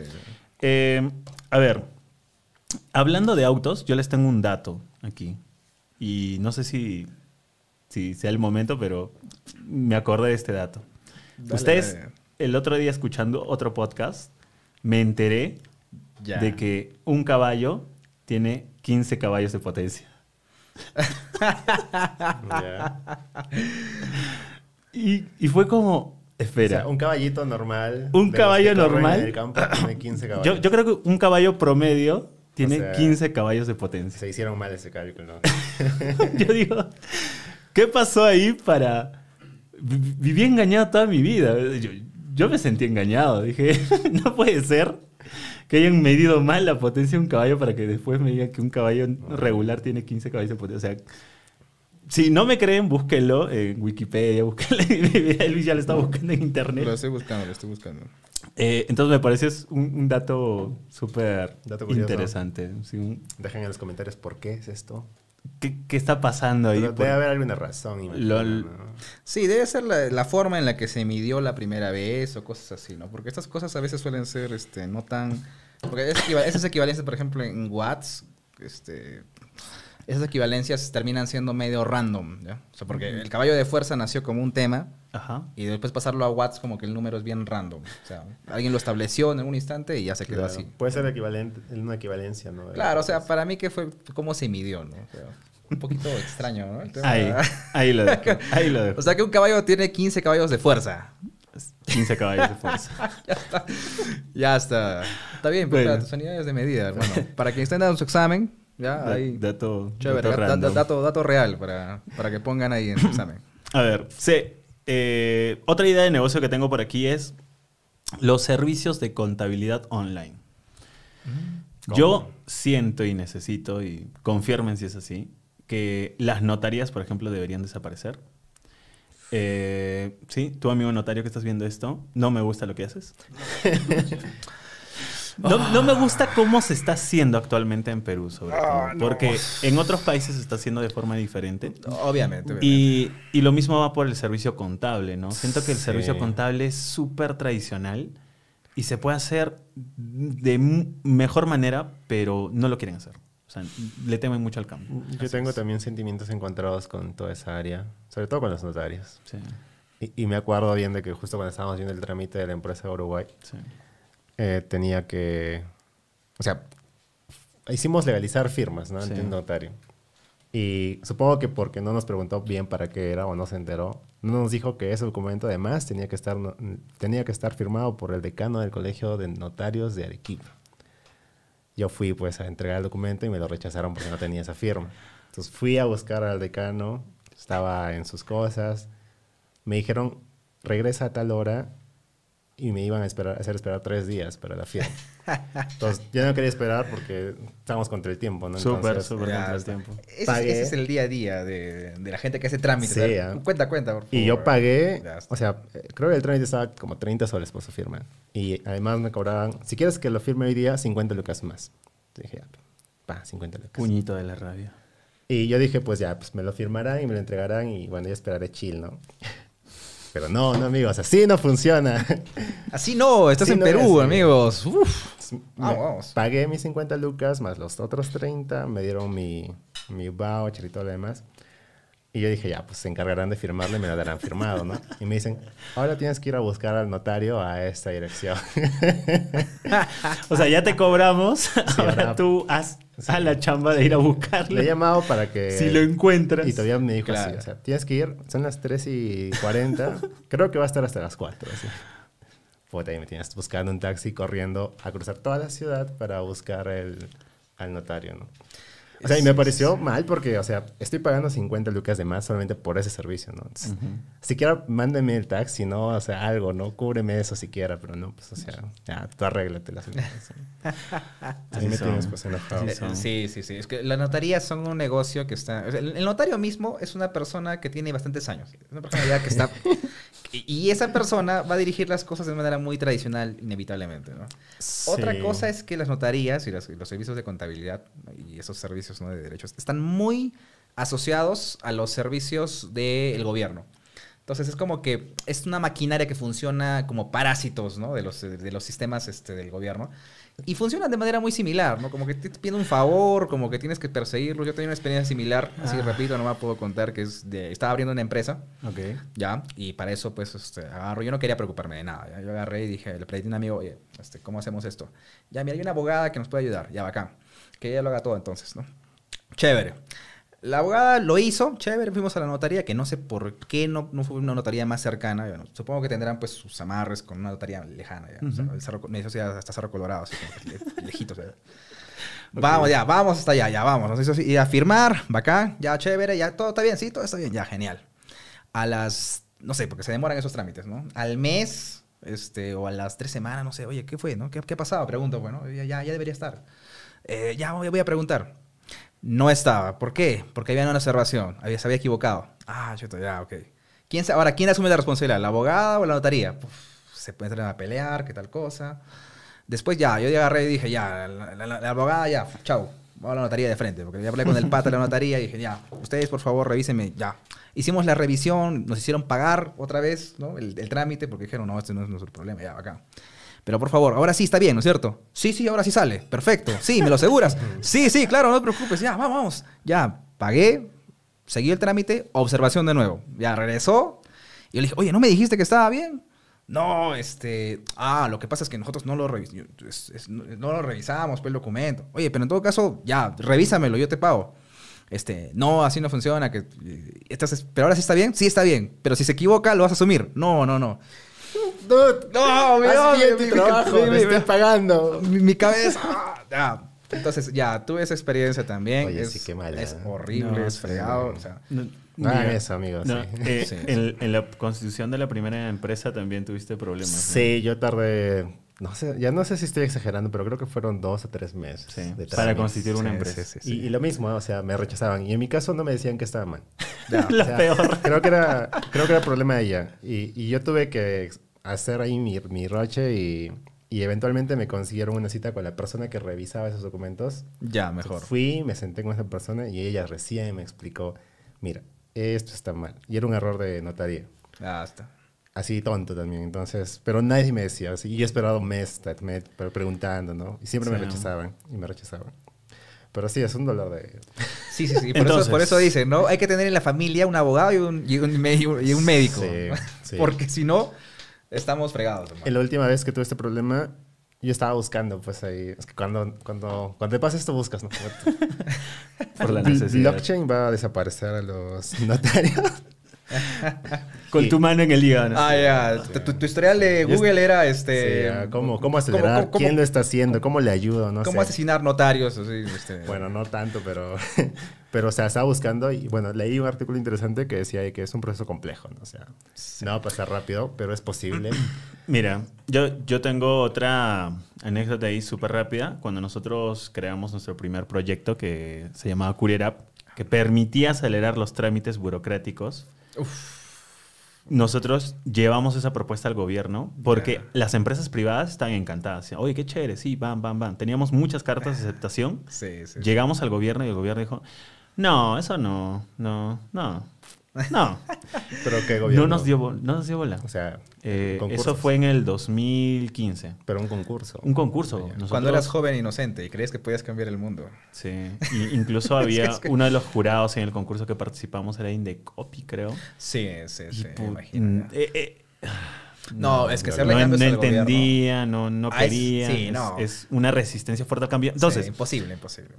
Eh, a ver, hablando de autos, yo les tengo un dato aquí. Y no sé si, si sea el momento, pero me acordé de este dato. Dale, Ustedes, dale. El otro día escuchando otro podcast, me enteré Ya. de que un caballo tiene 15 caballos de potencia. Y, y fue como, O espera, sea, un caballito normal. Un caballo normal. En el campo tiene 15 caballos. yo, yo creo que un caballo promedio tiene sea, 15 caballos de potencia. Se hicieron mal ese cálculo. Yo digo, ¿qué pasó ahí para... vi- Viví engañado toda mi vida. Yo, yo me sentí engañado. Dije, no puede ser que hayan medido mal la potencia de un caballo para que después me digan que un caballo regular tiene 15 caballos de potencia. O sea, si no me creen, búsquenlo en Wikipedia, búsquenlo. Luis ya lo está buscando en internet. Lo estoy buscando, lo estoy buscando. Eh, entonces me parece es un, un dato súper interesante. Sí, un- Dejen en los comentarios por qué es esto. ¿Qué, qué está pasando ahí? Pero debe haber alguna razón. imagino, Lol. ¿no? Sí, debe ser la, la forma en la que se midió la primera vez o cosas así, ¿no? Porque estas cosas a veces suelen ser este, no tan... Porque es equival- esas equivalencias, por ejemplo, en watts, este, esas equivalencias terminan siendo medio random, ¿ya? O sea, porque el caballo de fuerza nació como un tema Ajá. y después pasarlo a watts como que el número es bien random. O sea, alguien lo estableció en algún instante y ya se quedó Claro, así. Puede ser equivalente, una equivalencia, ¿no? Claro, o sea, para mí que fue cómo se midió, ¿no? O sea, un poquito extraño, ¿no? Tema- Ahí, ahí lo dejo. Ahí lo dejo. O sea que un caballo tiene 15 caballos de fuerza. 15 caballos de fuerza. ya está. Ya está. Está bien, pero Bueno. tus unidades de medida, hermano. Para quienes estén dando su examen, ya ahí. Dato, Chévere, dato da- da- dato, dato real para, para que pongan ahí en su examen. A ver, sí. Eh, otra idea de negocio que tengo por aquí es los servicios de contabilidad online. Yo siento y necesito, y confirmen si es así, que las notarías, por ejemplo, deberían desaparecer. Eh, sí, tu amigo notario que estás viendo esto, no me gusta lo que haces. No, no me gusta cómo se está haciendo actualmente en Perú, sobre todo. Porque en otros países se está haciendo de forma diferente. Obviamente. obviamente. Y, y lo mismo va por el servicio contable, ¿no? Siento que el Sí. servicio contable es súper tradicional y se puede hacer de mejor manera, pero no lo quieren hacer. O sea, le temen mucho al campo. Yo tengo también sentimientos encontrados con toda esa área, sobre todo con los notarios. Sí, Y, y me acuerdo bien de que justo cuando estábamos viendo el trámite de la empresa de Uruguay, sí. Eh, tenía que... O sea, hicimos legalizar firmas, ¿no? Ante Sí. un notario. Y supongo que porque no nos preguntó bien para qué era o no se enteró, no nos dijo que ese documento además tenía que estar, no- tenía que estar firmado por el decano del Colegio de Notarios de Arequipa. Yo fui pues a entregar el documento y me lo rechazaron porque no tenía esa firma. Entonces fui a buscar al decano, estaba en sus cosas, me dijeron regresa a tal hora y me iban a esperar, a hacer esperar tres días para la firma. Entonces yo no quería esperar porque estábamos contra el tiempo, ¿no? Súper, súper contra el tiempo. Ese, Pagué. ese es el día a día de, de la gente que hace trámites. Sí, ah. Cuenta, cuenta, por favor. Y yo pagué, o sea, eh, creo que el trámite estaba como 30 soles por su firma. Y además me cobraban, si quieres que lo firme hoy día, 50 lucas más. Dije, ya, pa, 50 lucas. Puñito de la rabia. Y yo dije, pues ya, pues me lo firmarán y me lo entregarán y bueno, ya esperaré chill, ¿no? Pero no, no, amigos, así no funciona. Así no, estás en no Perú, es, amigos. Uf. Me- Vamos. Pagué mis 50 lucas más los otros 30, me dieron mi, mi voucher y todo lo demás. Y yo dije, ya, pues se encargarán de firmarlo y me lo darán firmado, ¿no? Y me dicen, ahora tienes que ir a buscar al notario a esta dirección. O sea, ya te cobramos, ahora ahora- tú haz a la chamba de ir a Le he buscarle. llamado para que... Si lo encuentras. Y todavía me dijo así, o sea, tienes que ir, son las 3 y 40, creo que va a estar hasta las 4, así. Puta, y me tienes buscando un taxi, corriendo a cruzar toda la ciudad para buscar el, al notario, ¿no? O sea, y me pareció mal porque, o sea, estoy pagando 50 lucas de más solamente por ese servicio, ¿no? Entonces, Siquiera mándeme el taxi, ¿no? O sea, algo, ¿no? Cúbreme eso siquiera, pero no, pues, o sea, ya, tú arréglate las cosas. Ahí me son. tienes, pues, enojado. Sí, sí, sí. Es que las notarías son un negocio que está... o sea, el el notario mismo es una persona que tiene bastantes años. Es una persona ya que está... y, esa persona va a dirigir las cosas de manera muy tradicional, inevitablemente, ¿no? Otra cosa es que las notarías y los servicios de contabilidad y esos servicios ¿no? de derechos están muy asociados a los servicios del gobierno. Entonces es como que es una maquinaria que funciona como parásitos ¿no? de, los, de los sistemas este, del gobierno. Y funcionan de manera muy similar, ¿no? Como que te piden un favor, como que tienes que perseguirlo. Yo tenía una experiencia similar, así Ah. repito, no me puedo contar, que es de... Estaba abriendo una empresa, Ok. ya, y para eso, pues, este, agarro. Yo no quería preocuparme de nada. ¿ya? Yo agarré y dije, le pedí a un amigo, oye, este, ¿cómo hacemos esto? Ya, mira, hay una abogada que nos puede ayudar. Ya, bacán. Que ella lo haga todo entonces, ¿no? Chévere. La abogada lo hizo, chévere, fuimos a la notaría, que no sé por qué no, no fue una notaría más cercana. Bueno, supongo que tendrán pues sus amarres con una notaría lejana. Ya. O sea, Ujú. el cerro, me hizo así hasta Cerro Colorado, así como que le- lejitos. Vamos, ya, vamos hasta allá, ya, vamos. Nos hizo así, y a firmar, bacán, ya, chévere, ya, todo está bien, sí, todo está bien, ya, genial. A las, no sé, porque se demoran esos trámites, ¿no? Al mes, este, o a las tres semanas, no sé, oye, ¿qué fue, no? ¿Qué, qué ha pasado? Pregunto, bueno, ya, ya, ya debería estar. Eh, ya voy, voy a preguntar. No estaba. ¿Por qué? Porque había una observación. Había, se había equivocado. Ah, chuto, ya, ok. ¿Quién, ahora, ¿quién asume la responsabilidad? ¿La abogada o la notaría? Puf, se pueden entrar a pelear, qué tal cosa. Después ya, yo agarré y dije, ya, la- la- la abogada ya, chau. Voy a la notaría de frente, porque ya hablé con el pata de la notaría y dije, ya, ustedes por favor revísenme, ya. Hicimos la revisión, nos hicieron pagar otra vez, ¿no? El, el trámite, porque dijeron, no, este no es nuestro problema, ya, acá. Pero por favor, ahora sí está bien, ¿no es cierto? Sí, sí, ahora sí sale. Perfecto. Sí, ¿me lo aseguras? Sí, sí, claro, no te preocupes. Ya, vamos, vamos. Ya, pagué, seguí el trámite, observación de nuevo. Ya regresó. Y yo le dije, oye, ¿no me dijiste que estaba bien? No, este. Ah, lo que pasa es que nosotros no lo, revis es- es- no no lo revisamos, pues el documento. Oye, pero en todo caso, ya, revísamelo, yo te pago. este, no, así no funciona, que estás, pero ahora sí está bien, sí está bien, pero si se equivoca lo vas a asumir. No, no, no. Dude, No, mi- haz bien mi- tu mi- trabajo, mi- me mi- estoy pagando. Mi, mi cabeza. ah, ya. Entonces, ya, tuve esa experiencia también. Oye, es, sí, qué mala. Es horrible, No, es sí. fregado. o sea, No, No mira, eso, amigos. no, sí. eh, Sí, en, en la constitución de la primera empresa también tuviste problemas. ¿no? Sí, yo tardé, no sé, ya no sé si estoy exagerando, pero creo que fueron dos o tres meses. Sí, de para constituir una Sí, empresa. sí, sí. Y, y lo mismo, o sea, me rechazaban. Y en mi caso no me decían que estaba mal. ya. La O sea, peor. Creo que era, creo que era problema de ella. Y, y yo tuve que hacer ahí mi, mi roche y, y eventualmente me consiguieron una cita con la persona que revisaba esos documentos. Ya, mejor. Fui, me senté con esa persona y ella recién me explicó, mira, esto está mal. Y era un error de notaría. Ya está. Así tonto también, entonces, pero nadie me decía, así, y yo he esperado un mes me- pero preguntando, ¿no? Y siempre me Sí. rechazaban, y me rechazaban. Pero sí, es un dolor de... Sí, sí, sí. Por, Entonces- eso, por eso dicen, ¿no? Hay que tener en la familia un abogado y un, y un, me- y un médico. Sí, sí. Porque si no, estamos fregados. hermano. La última vez que tuve este problema, yo estaba buscando, pues ahí, es que cuando, cuando, cuando te pasa esto buscas, ¿no? Por la necesidad. Blockchain va a desaparecer a los notarios. Con tu mano en el hígado. ¿no? Ah, ya. Tu, tu- tu historial de Google era este. ah, ¿cómo, ¿Cómo acelerar? cómo- ¿Quién lo está haciendo? ¿Cómo le ayudo? No cómo sé. asesinar notarios? así, este. Bueno, no tanto, pero, pero o sea, estaba buscando y bueno, leí un artículo interesante que decía que es un proceso complejo, ¿no? O sea, no va a pasar rápido, pero es posible. Mira, yo, yo tengo otra anécdota ahí súper rápida. Cuando nosotros creamos nuestro primer proyecto que se llamaba Courier App, que permitía acelerar los trámites burocráticos, nosotros llevamos esa propuesta al gobierno porque las empresas privadas están encantadas. Oye, qué chévere, sí, van, van, van. Teníamos muchas cartas de aceptación. Sí, sí. Llegamos al gobierno y el gobierno dijo, no, eso no, no, no, no. Pero que gobierno. No nos dio, no nos dio bola. O sea, Eh, eso fue en el 2015. pero un concurso. Un concurso. Cuando eras joven e inocente y creías que podías cambiar el mundo. Sí. Y incluso había Es que- uno de los jurados en el concurso que participamos, era Indecopy, creo. Sí, sí, sí. imagino. mm, eh, eh, No, es que no, hacerle no, no entendía, no, no Ah, es- quería. sí, es, no. es una resistencia fuerte al cambio. Sí, Entonces, imposible, imposible.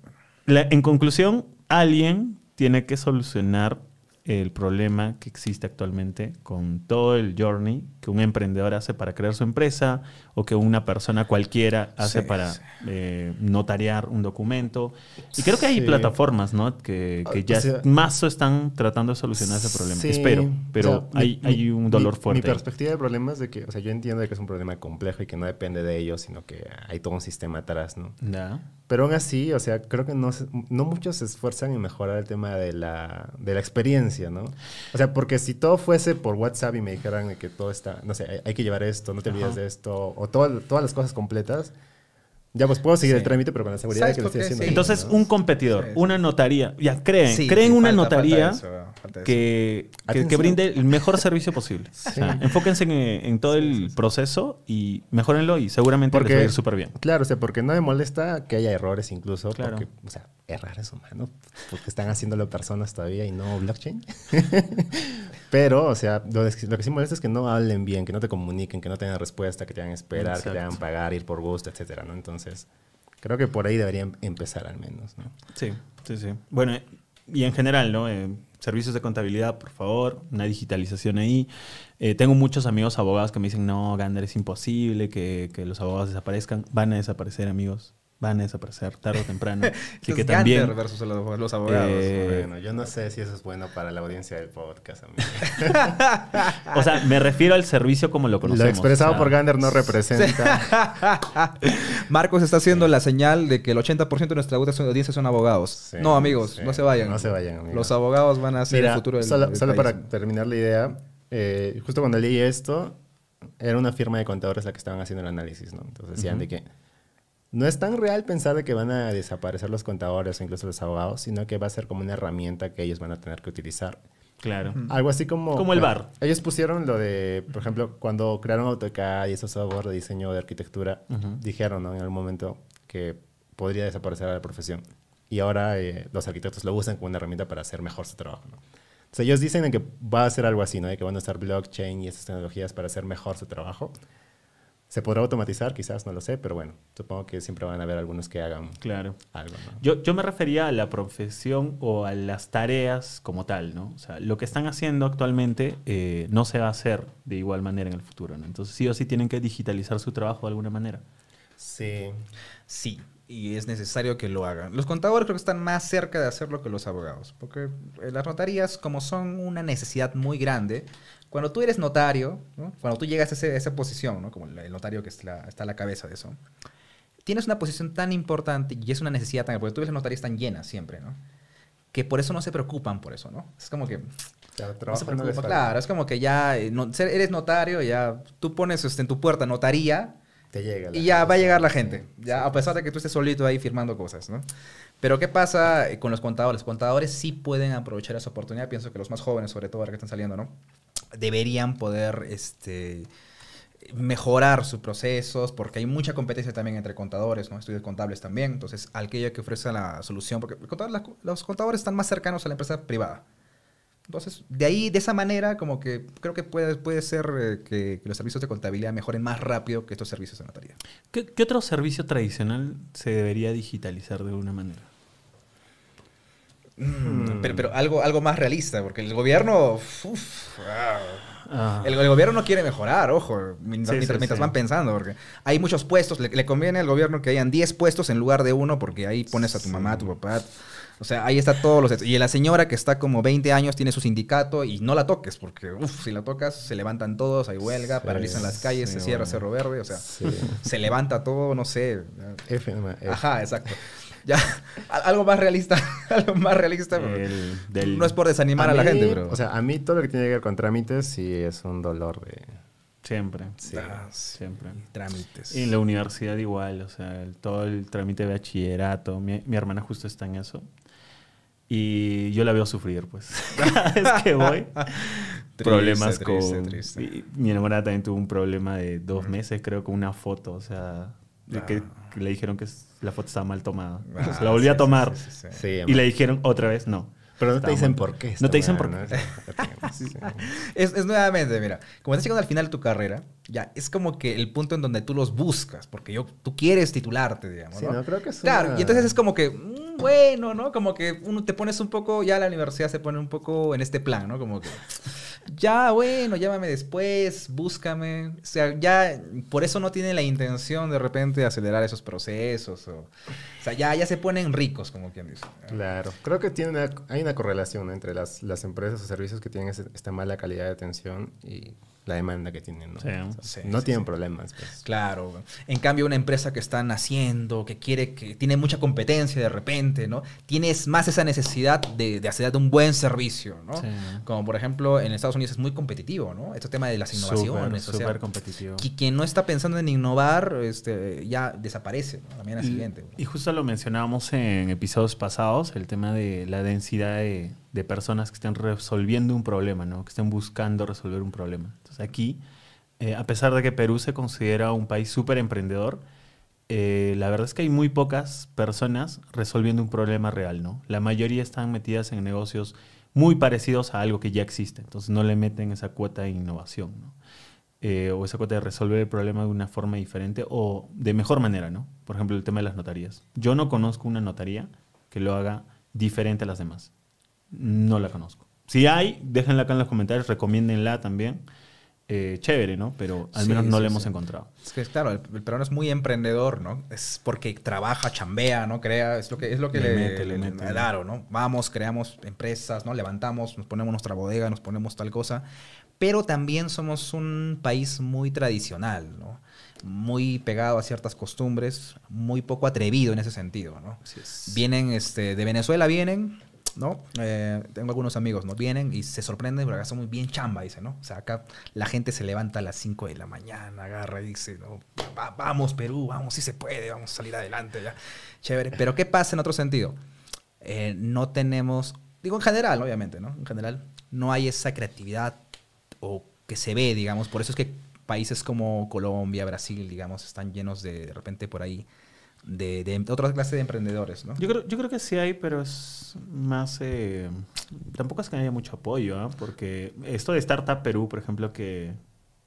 la- en conclusión, alguien tiene que solucionar el problema que existe actualmente con todo el journey que un emprendedor hace para crear su empresa o que una persona cualquiera hace Sí, para sí. eh, notariar un documento. Y creo que hay Sí. plataformas, ¿no? Que, que O ya sea- más están tratando de solucionar ese problema. Espero, pero o sea, hay, mi- hay un dolor mi- fuerte. Mi perspectiva del problema es de que, o sea, yo entiendo de que es un problema complejo y que no depende de ellos, sino que hay todo un sistema atrás, ¿no? Ya. Pero aún así, o sea, creo que no, se- no muchos se esfuerzan en mejorar el tema de la, de la experiencia, ¿no? O sea, porque si todo fuese por WhatsApp y me dijeran que todo está, no sé, hay, hay que llevar esto, no te olvides Ajá. de esto, o todo- todas las cosas completas, ya pues puedo seguir Sí. el trámite, pero con la seguridad de ¿Sabes que lo estoy haciendo. Sí. Entonces, un competidor, Sí, sí. una notaría, ya creen, Sí, creen una falta- notaría falta eso, eso. que, que, brinde el mejor servicio posible. O sea, enfóquense en, en todo el proceso y mejórenlo y seguramente les va a ir súper bien. Claro, o sea, porque no me molesta que haya errores incluso, Claro. porque, o sea, errores humanos, porque están haciéndolo personas todavía y no blockchain. Pero, o sea, lo, que- sí molesta es que no hablen bien, que no te comuniquen, que no tengan respuesta, que te hagan esperar, que te hagan pagar, ir por gusto, etcétera, ¿no? Entonces, creo que por ahí deberían empezar al menos, ¿no? Sí, sí, sí. Bueno, y en general, ¿no? Eh, servicios de contabilidad, por favor, una digitalización ahí. Eh, tengo muchos amigos abogados que me dicen, no, Gander, es imposible que, que los abogados desaparezcan. Van a desaparecer, amigos. Van a desaparecer tarde o temprano. Así que también... versus los, los abogados. Eh, bueno, yo no sé si eso es bueno para la audiencia del podcast, amigo. O sea, me refiero al servicio como lo conocemos. Lo expresado o sea, por Gander no representa. Marcos está haciendo la señal de que el 80% de nuestra audiencia son abogados. Sí, no, amigos, sí. no se vayan. No se vayan, amigos. Los abogados van a ser Mira, el futuro del, solo, del solo país. para terminar la idea, eh, justo cuando leí esto, era una firma de contadores la que estaban haciendo el análisis, ¿no? Entonces decían de que no es tan real pensar de que van a desaparecer los contadores o incluso los abogados, sino que va a ser como una herramienta que ellos van a tener que utilizar. Claro. Algo así como... Como el bueno, bar. Ellos pusieron lo de, por ejemplo, cuando crearon AutoCAD y esos software de diseño de arquitectura, dijeron ¿no? en algún momento que podría desaparecer a la profesión. Y ahora eh, los arquitectos lo usan como una herramienta para hacer mejor su trabajo. ¿no? Entonces ellos dicen que va a ser algo así, ¿no? De que van a usar blockchain y esas tecnologías para hacer mejor su trabajo. ¿Se podrá automatizar? Quizás, no lo sé, pero bueno, supongo que siempre van a haber algunos que hagan Claro. algo, ¿no? Yo, yo me refería a la profesión o a las tareas como tal, ¿no? O sea, lo que están haciendo actualmente eh, no se va a hacer de igual manera en el futuro, ¿no? Entonces sí o sí tienen que digitalizar su trabajo de alguna manera. Sí. Sí, y es necesario que lo hagan. Los contadores creo que están más cerca de hacerlo que los abogados, porque eh, las notarías, como son una necesidad muy grande, cuando tú eres notario, ¿no? cuando tú llegas a, ese- a esa posición, ¿no? como el notario que está, está a la cabeza de eso, tienes una posición tan importante y es una necesidad tan porque tú ves las notarías están llenas siempre, ¿no? Que por eso no se preocupan por eso, ¿no? Es como que Claro, no se preocupa, claro, es como que ya eh, no- eres notario, ya tú pones este, en tu puerta notaría Te llega. y ya gente, va a llegar la gente, ya a pesar de que tú estés solito ahí firmando cosas, ¿no? Pero ¿qué pasa eh, con los contadores? Los contadores sí pueden aprovechar esa oportunidad, pienso que los más jóvenes, sobre todo ahora que están saliendo, ¿no? Deberían poder este, mejorar sus procesos, porque hay mucha competencia también entre contadores, ¿no? Estudios contables también, entonces aquello que ofrece la solución, porque los contadores están más cercanos a la empresa privada. Entonces, de ahí, de esa manera, como que creo que puede, puede ser eh, que, los servicios de contabilidad mejoren más rápido que estos servicios de notaría. ¿Qué, qué otro servicio tradicional se debería digitalizar de alguna manera? Mm, Pero, pero algo, algo más realista, porque el gobierno... uf, ah, Ah, el, el gobierno no quiere mejorar, ojo, mientras, Sí, mientras- sí, mientras sí. van pensando, porque hay muchos puestos, le, le conviene al gobierno que hayan 10 puestos en lugar de uno, porque ahí pones a tu mamá, a tu papá. O sea, ahí está todos los... Y la señora que está como 20 años tiene su sindicato y no la toques, porque uf, si la tocas se levantan todos, hay huelga, Sí, paralizan las calles, sí, se cierra bueno. Cerro Verde, o sea, Sí. se levanta todo, no sé. F, F. Ajá, exacto. Ya, al- algo más realista, algo más realista. pero el del- No es por desanimar a, la mí, gente, pero... O sea, a mí todo lo que tiene que ver con trámites sí es un dolor de... Siempre, Sí. Ah, sí. siempre. Trámites. Y en la universidad igual, o sea, el- todo el trámite de bachillerato. Mi, mi hermana justo está en eso. Y yo la veo sufrir, pues. Cada vez que voy, problemas triste, con... triste. y mi enamorada también tuvo un problema de dos meses, creo, con una foto. O sea, de Ah. que le dijeron que s- la foto estaba mal tomada. Ah, se la volvió a tomar. sí, sí, sí. Sí, Y le dijeron otra vez, no. Pero no te dicen mal. por qué. No te dicen por ¿no? qué. Es, es nuevamente, mira, como estás llegando al final de tu carrera, ya es como que el punto en donde tú los buscas, porque yo, tú quieres titularte, digamos. Sí, ¿no? no, creo que es Claro, una- y entonces es como que, mm, bueno, ¿no? Como que uno te pones un poco, ya la universidad se pone un poco en este plan, ¿no? Como que, ya, bueno, llámame después, búscame. O sea, ya, por eso no tiene la intención de repente acelerar esos procesos. O, sea, ya, ya se ponen ricos, como quien dice. Claro, creo que tiene una- hay una correlación entre las, las empresas o servicios que tienen esta mala calidad de atención y la demanda que tienen. ¿no, Sí. O sea, Sí, no sí, tienen sí. problemas. pues. Claro. En cambio, una empresa que están haciendo, que quiere, que tiene mucha competencia de repente, ¿no? Tienes más esa necesidad de, de hacer un buen servicio, ¿no? Sí. Como por ejemplo, en Estados Unidos es muy competitivo, ¿no? Este tema de las innovaciones. Súper, o sea, súper competitivo. qui- quien no está pensando en innovar, este, ya desaparece, ¿no? La mañana Y- siguiente. Y justo lo mencionábamos en episodios pasados, el tema de la densidad de, de personas que estén resolviendo un problema, ¿no? Que estén buscando resolver un problema. Entonces aquí, eh, a pesar de que Perú se considera un país súper emprendedor, eh, la verdad es que hay muy pocas personas resolviendo un problema real, ¿no? La mayoría están metidas en negocios muy parecidos a algo que ya existe. Entonces no le meten esa cuota de innovación, ¿no? Eh, o esa cuota de resolver el problema de una forma diferente o de mejor manera, ¿no? Por ejemplo, el tema de las notarías. Yo no conozco una notaría que lo haga diferente a las demás. No la conozco. Si hay, déjenla acá en los comentarios, recomiéndenla también. Eh, chévere, ¿no? Pero al Sí, menos no sí, la hemos sí. encontrado. Es que, claro, el, el peruano es muy emprendedor, ¿no? Es porque trabaja, chambea, ¿no? Crea, es lo que, es lo que Le le, mete, le le- mete, ¿no? Claro, ¿no? Vamos, creamos empresas, ¿no? Levantamos, nos ponemos nuestra bodega, nos ponemos tal cosa. Pero también somos un país muy tradicional, ¿no? Muy pegado a ciertas costumbres, muy poco atrevido en ese sentido, ¿no? Vienen, este, de Venezuela vienen, ¿no? Eh, tengo algunos amigos, ¿no? Vienen y se sorprenden, pero acá somos bien chamba, dice, ¿no? O sea, acá la gente se levanta a las 5 de la mañana, agarra y dice, ¿no? "Va- vamos Perú, vamos, si se puede, vamos a salir adelante, ya. Chévere. Pero ¿qué pasa en otro sentido? Eh, no tenemos, digo en general, obviamente, ¿no? En general, no hay esa creatividad o que se ve, digamos, por eso es que países como Colombia, Brasil, digamos, están llenos de, de repente por ahí, de, de otra clase de emprendedores, ¿no? Yo creo, yo creo que sí hay, pero es más... eh, tampoco es que haya mucho apoyo, ¿ah? Porque esto de Startup Perú, por ejemplo, que,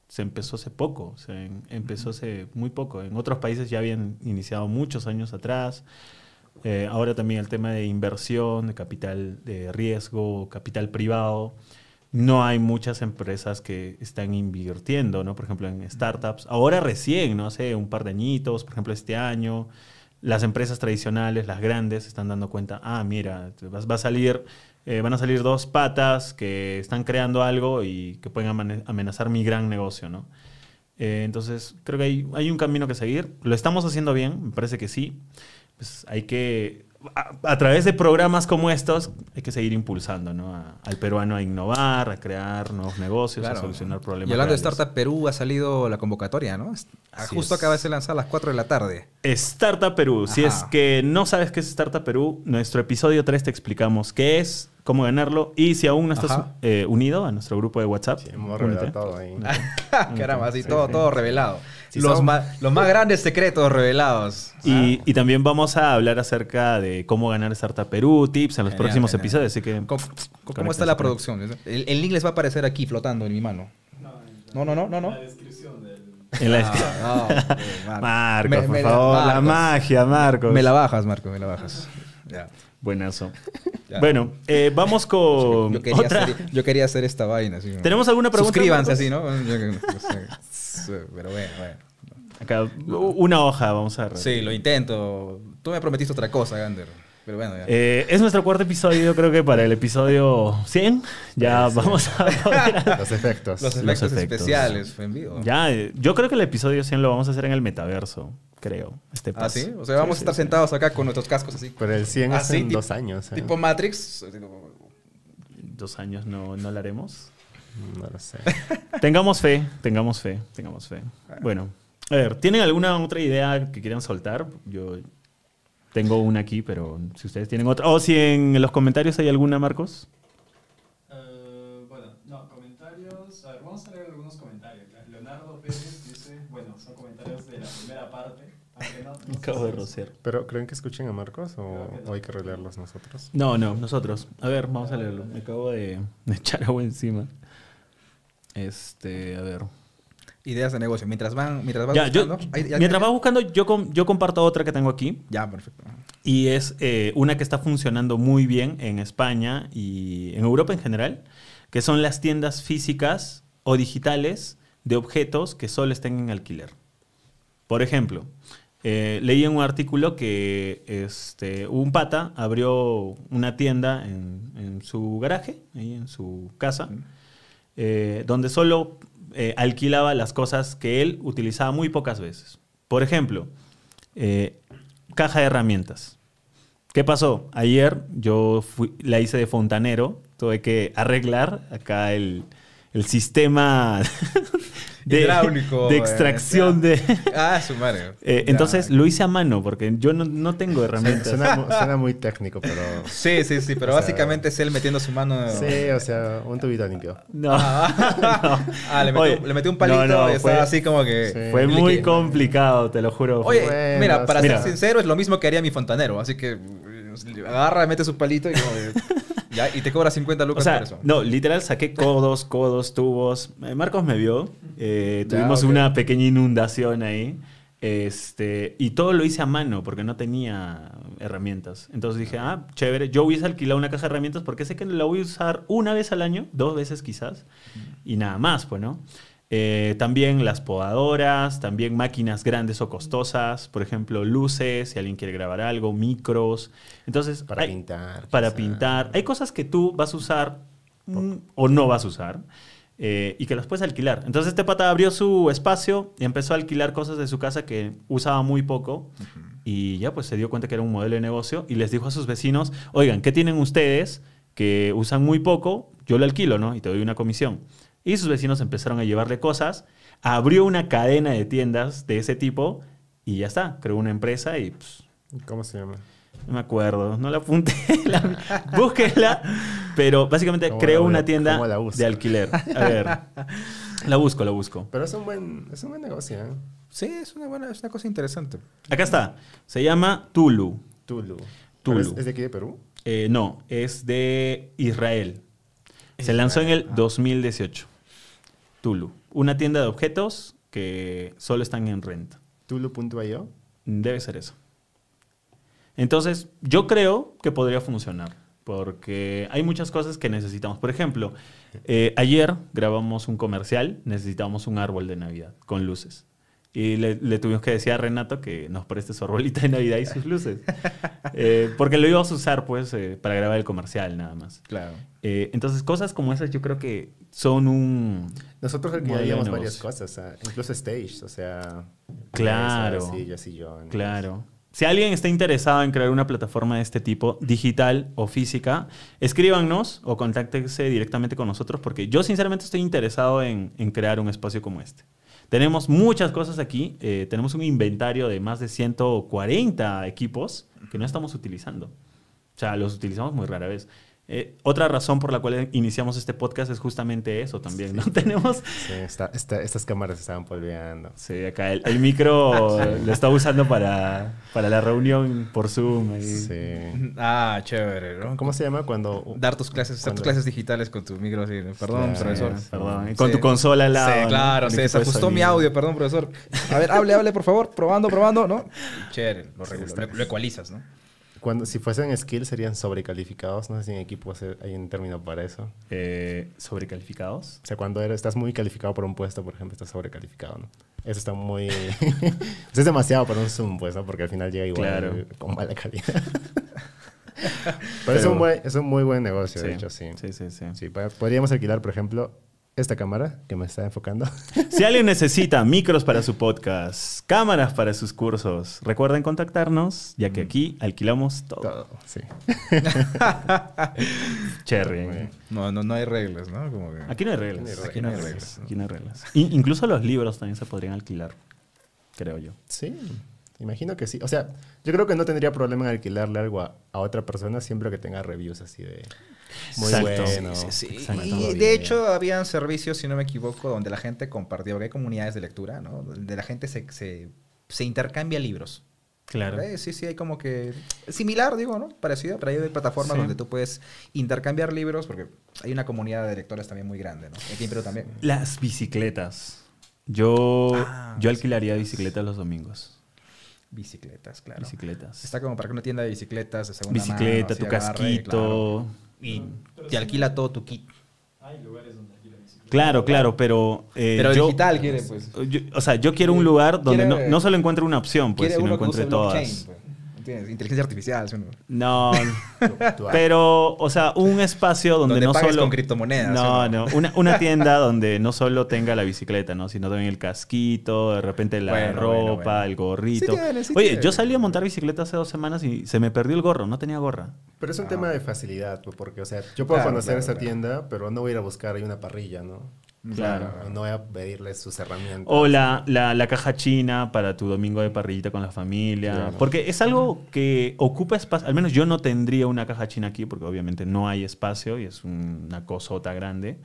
se empezó hace poco, en- empezó hace muy poco. En otros países ya habían iniciado muchos años atrás. Eh, ahora también el tema de inversión, de capital de riesgo, capital privado. No hay muchas empresas que están invirtiendo, ¿no? Por ejemplo, en startups. Ahora recién, no sé, un par de añitos, por ejemplo, este año, las empresas tradicionales, las grandes, están dando cuenta, ah, mira, va, a salir, eh, van a salir dos patas que están creando algo y que pueden amenazar mi gran negocio, ¿no? Eh, entonces, creo que hay, hay un camino que seguir. Lo estamos haciendo bien, me parece que sí. Pues hay que, a, a través de programas como estos, hay que seguir impulsando ¿no? A- al peruano a innovar, a crear nuevos negocios, a solucionar problemas. Y hablando de. Startup Perú, ha salido la convocatoria, ¿no? Así Justo es. acaba de ser lanzada a las 4 de la tarde. Startup Perú. Si es que no sabes qué es Startup Perú, nuestro episodio 3 te explicamos qué es, cómo ganarlo y si aún no estás eh, unido a nuestro grupo de WhatsApp. Sí, hemos revelado todo ahí. Caramba, así Sí, todo, sí. todo revelado. Si los, más grandes secretos revelados. Y, y también vamos a hablar acerca de cómo ganar Startup Perú, tips en los Genial, próximos genial. episodios. Así que ¿Cómo, está la producción? El, el link les va a aparecer aquí flotando en mi mano. No, no, no, no, no. La descripción del... en la Ah, no, eh, Marcos. Me- por me favor, la Marcos. magia, Marcos. Me la bajas, Marco, me la bajas. Ya. Buenazo. Ya. Bueno, eh, vamos con Yo quería, otra. hacer, yo quería hacer esta vaina. ¿Tenemos alguna pregunta? Suscríbanse así, ¿no? Pero bueno, bueno. Acá, una hoja, vamos a ver. Sí, lo intento. Tú me prometiste otra cosa, Gander. Pero bueno, ya. Eh, es nuestro cuarto episodio, creo que para el episodio 100 ya vamos a poder- Los efectos. los los efectos, efectos. especiales en vivo. Ya, yo creo que el episodio 100 lo vamos a hacer en el metaverso, creo. Este ¿Ah, paso. sí? O sea, vamos Sí, a estar sí, sí. sentados acá con nuestros cascos así. Pero el 100 es Así, en tip- dos años. ¿eh? Tipo Matrix. Dos años no, no lo haremos. No lo sé. Tengamos fe, tengamos fe, tengamos fe. Bueno, a ver, ¿tienen alguna otra idea que quieran soltar? Yo tengo una aquí, pero si ustedes tienen otra. O si en los comentarios hay alguna, Marcos. Eh, bueno, no, comentarios. A ver, vamos a leer algunos comentarios. Leonardo Pérez dice, bueno, son comentarios de la primera parte. no- no Acabo de rociar. ¿Pero creen que escuchen a Marcos o, no. o hay que releerlos nosotros? No, no, nosotros. A ver, vamos a leerlo. Me acabo de, de echar agua encima. Este, a ver. Ideas de negocio. Mientras van, mientras vas Ya, yo, buscando- ya- mientras vas buscando, yo, com- yo comparto otra que tengo aquí. Ya, perfecto. Y es eh, una que está funcionando muy bien en España y en Europa en general, que son las tiendas físicas o digitales de objetos que solo estén en alquiler. Por ejemplo, eh, leí en un artículo que este, un pata abrió una tienda en, en su garaje, ahí en su casa, eh, donde solo eh, alquilaba las cosas que él utilizaba muy pocas veces. Por ejemplo, eh, caja de herramientas. ¿Qué pasó? Ayer yo fui- la hice de fontanero, tuve que arreglar acá el, el sistema de, Hidráulico, de eh, extracción de... Ah, su madre. Eh, entonces lo hice a mano porque yo no, no tengo herramientas. Suena, mu- suena muy técnico, pero... Sí, sí, sí, pero O sea, básicamente es él metiendo su mano. Sí, o sea, un tubito limpio. No. Ah, le metió, Oye, le metió un palito no, no, y estaba fue- así como que. Sí. Fue muy complicado, te lo juro. Oye, Bueno, mira, para mira. ser sincero, es lo mismo que haría mi fontanero. Así que eh, agarra, mete su palito y, como ya, y te cobra 50 O lucas sea, por eso. no, literal saqué codos, codos, tubos. Eh, Marcos me vio. eh, Ya, tuvimos una pequeña inundación ahí. Este, y todo lo hice a mano porque no tenía herramientas. Entonces dije, ah, chévere, yo hubiese alquilado una caja de herramientas porque sé que la voy a usar una vez al año, dos veces quizás, y nada más, pues, ¿no? Eh, también las podadoras, también máquinas grandes o costosas, por ejemplo, luces, si alguien quiere grabar algo, micros. Entonces, Para hay- pintar. para quizá. pintar. Hay cosas que tú vas a usar mm, o no vas a usar eh, y que las puedes alquilar. Entonces este pata abrió su espacio y empezó a alquilar cosas de su casa que usaba muy poco y ya pues se dio cuenta que era un modelo de negocio y les dijo a sus vecinos, oigan, ¿qué tienen ustedes que usan muy poco? Yo lo alquilo, ¿no? Y te doy una comisión. Y sus vecinos empezaron a llevarle cosas, abrió una cadena de tiendas de ese tipo y ya está, creó una empresa y pues, ¿Cómo se llama? no me acuerdo, no la apunté. la- búsquenla. Pero básicamente ¿Cómo creo la- una tienda de alquiler. A ver. La busco, la busco. Pero es un buen, es un buen negocio, ¿eh? Sí, es una buena, es una cosa interesante. Acá está. Se llama Tulu. Tulu. Tulu. ¿Pero ¿Es, es de aquí de Perú? Eh, no, es de Israel. Se lanzó en el 2018. Tulu. una tienda de objetos que solo están en renta. Tulu.io. Debe ser eso. Entonces, yo creo que podría funcionar, porque hay muchas cosas que necesitamos. Por ejemplo, eh, ayer grabamos un comercial, necesitábamos un árbol de Navidad con luces. Y le, le tuvimos que decir a Renato que nos preste su arbolita de Navidad y sus luces. Eh, porque lo íbamos a usar, pues, eh, para grabar el comercial, nada más. Claro. Eh, entonces, cosas como esas yo creo que son un... Nosotros alquilaríamos varias cosas, incluso stage, o sea... Claro. mesas, sillas, sillones. Claro. Si alguien está interesado en crear una plataforma de este tipo, digital o física, escríbanos o contáctense directamente con nosotros porque yo sinceramente estoy interesado en, en crear un espacio como este. Tenemos muchas cosas aquí, eh, tenemos un inventario de más de 140 equipos que no estamos utilizando. O sea, los utilizamos muy rara vez. Eh, otra razón por la cual iniciamos este podcast es justamente eso también, ¿no? Tenemos Sí, está- está- estas cámaras estaban polveando. Sí, acá el, el micro lo está usando para, para la reunión por Zoom. ahí. Sí. Ah, chévere, ¿no? ¿Cómo se llama cuando... Dar tus clases, dar tus clases digitales con tu micro así. Perdón, Claro, profesor. Perdón, con Sí. tu consola al lado. Sí, claro, se desajustó mi audio, perdón, profesor. A ver, hable, hable, por favor. Probando, probando, ¿no? Chévere, lo, regula- lo, lo ecualizas, ¿no? Cuando, si fuesen skills serían sobrecalificados. No sé si en equipos hay un término para eso. Eh, ¿Sobrecalificados? O sea, cuando eres, estás muy calificado por un puesto, por ejemplo, estás sobrecalificado, ¿no? Eso está muy... es demasiado para un Zoom, pues, ¿no? Porque al final llega igual Claro. con mala calidad. Pero, es, un buen- es un muy buen negocio, de hecho, sí. Sí, sí, sí. Podríamos alquilar, por ejemplo, esta cámara que me está enfocando. Si alguien necesita micros para su podcast, cámaras para sus cursos, recuerden contactarnos, ya que aquí alquilamos todo. Todo, sí. Cherry. No, no, no hay reglas, ¿no? Como que- Aquí no hay reglas. Aquí no hay reglas. Aquí no hay reglas. In- incluso los libros también se podrían alquilar, creo yo. Sí, imagino que sí. O sea, yo creo que no tendría problema en alquilarle algo a, a otra persona siempre que tenga reviews así de muy Exacto. bueno. Sí, sí, sí. Exacto. Y de hecho, habían servicios, si no me equivoco, donde la gente compartía, porque hay comunidades de lectura, ¿no? Donde la gente se, se, se intercambia libros. Claro. Sí, sí, hay como que similar, digo, ¿no? Parecido, pero hay plataformas Sí. donde tú puedes intercambiar libros, porque hay una comunidad de lectores también muy grande, ¿no? Aquí en Perú también. Las bicicletas. Yo, Ah, yo alquilaría bicicletas los domingos. Bicicletas, claro. Bicicletas. Está como para que una tienda de bicicletas de segunda Bicicleta, mano, tu casquito. claro. Y te alquila todo tu kit. Hay lugares donde alquilan bicicletas. Claro, claro, pero. eh, Pero yo- digital quiere, pues. yo- o sea, yo quiero un lugar donde no, Quiere- no solo encuentre una opción, pues, sino encuentre blockchain, todas. pues. ¿Entiendes? Inteligencia artificial. ¿sí o no? Pero, o sea, un espacio donde, Donde no pagues solo. con criptomonedas, No, ¿sí o no. no? Una, una tienda donde no solo tenga la bicicleta, ¿no? Sino también el casquito, de repente la Bueno, ropa, bueno, bueno. el gorrito. Sí tiene, sí Oye, tiene. yo salí a montar bicicleta hace dos semanas y se me perdió el gorro, no tenía gorra. Pero es un Ah. tema de facilidad, pues, porque, o sea, yo puedo Claro, conocer claro, esa claro. tienda, pero no voy a ir a buscar ahí una parrilla, ¿no? Claro. O no voy a pedirle sus herramientas. O la, la, la caja china para tu domingo de parrillita con la familia. Claro. Porque es algo que ocupa espacio. Al menos yo no tendría una caja china aquí porque obviamente no hay espacio y es una cosota grande.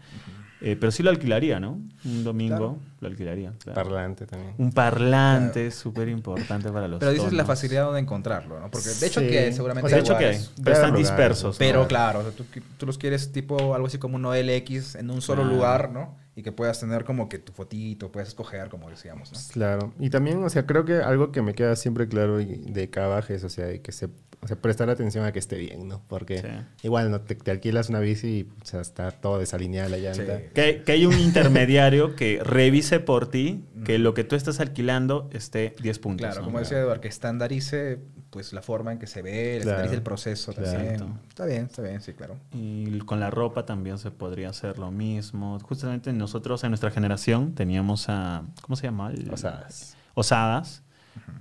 Eh, pero sí lo alquilaría, ¿no? Un domingo Claro. lo alquilaría. claro. Parlante también. Un parlante es súper importante para los Pero dices la facilidad de encontrarlo, ¿no? Porque de hecho Sí. que seguramente O sea, De hecho que hay, pero están lugares, dispersos. ¿no? Pero claro, o sea, tú, tú los quieres tipo algo así como un OLX en un solo lugar, ¿no? Y que puedas tener como que tu fotito, puedes escoger, como decíamos, ¿no? Claro. Y también, o sea, creo que algo que me queda siempre claro de Cavajes, o sea, que se, o sea, prestar atención a que esté bien, ¿no? Porque Sí. igual, ¿no? Te, te alquilas una bici y o sea, está todo desalineada la llanta. Sí. Que, que hay un intermediario que revise por ti que lo que tú estás alquilando esté 10 puntos. Claro, ¿no? como decía Eduardo, que estandarice pues la forma en que se ve, Claro. el proceso Claro. también. Exacto. Está bien, está bien, sí, claro. Y con la ropa también se podría hacer lo mismo. Justamente nosotros en nuestra generación teníamos a. ¿Cómo se llama? Osadas. Osadas.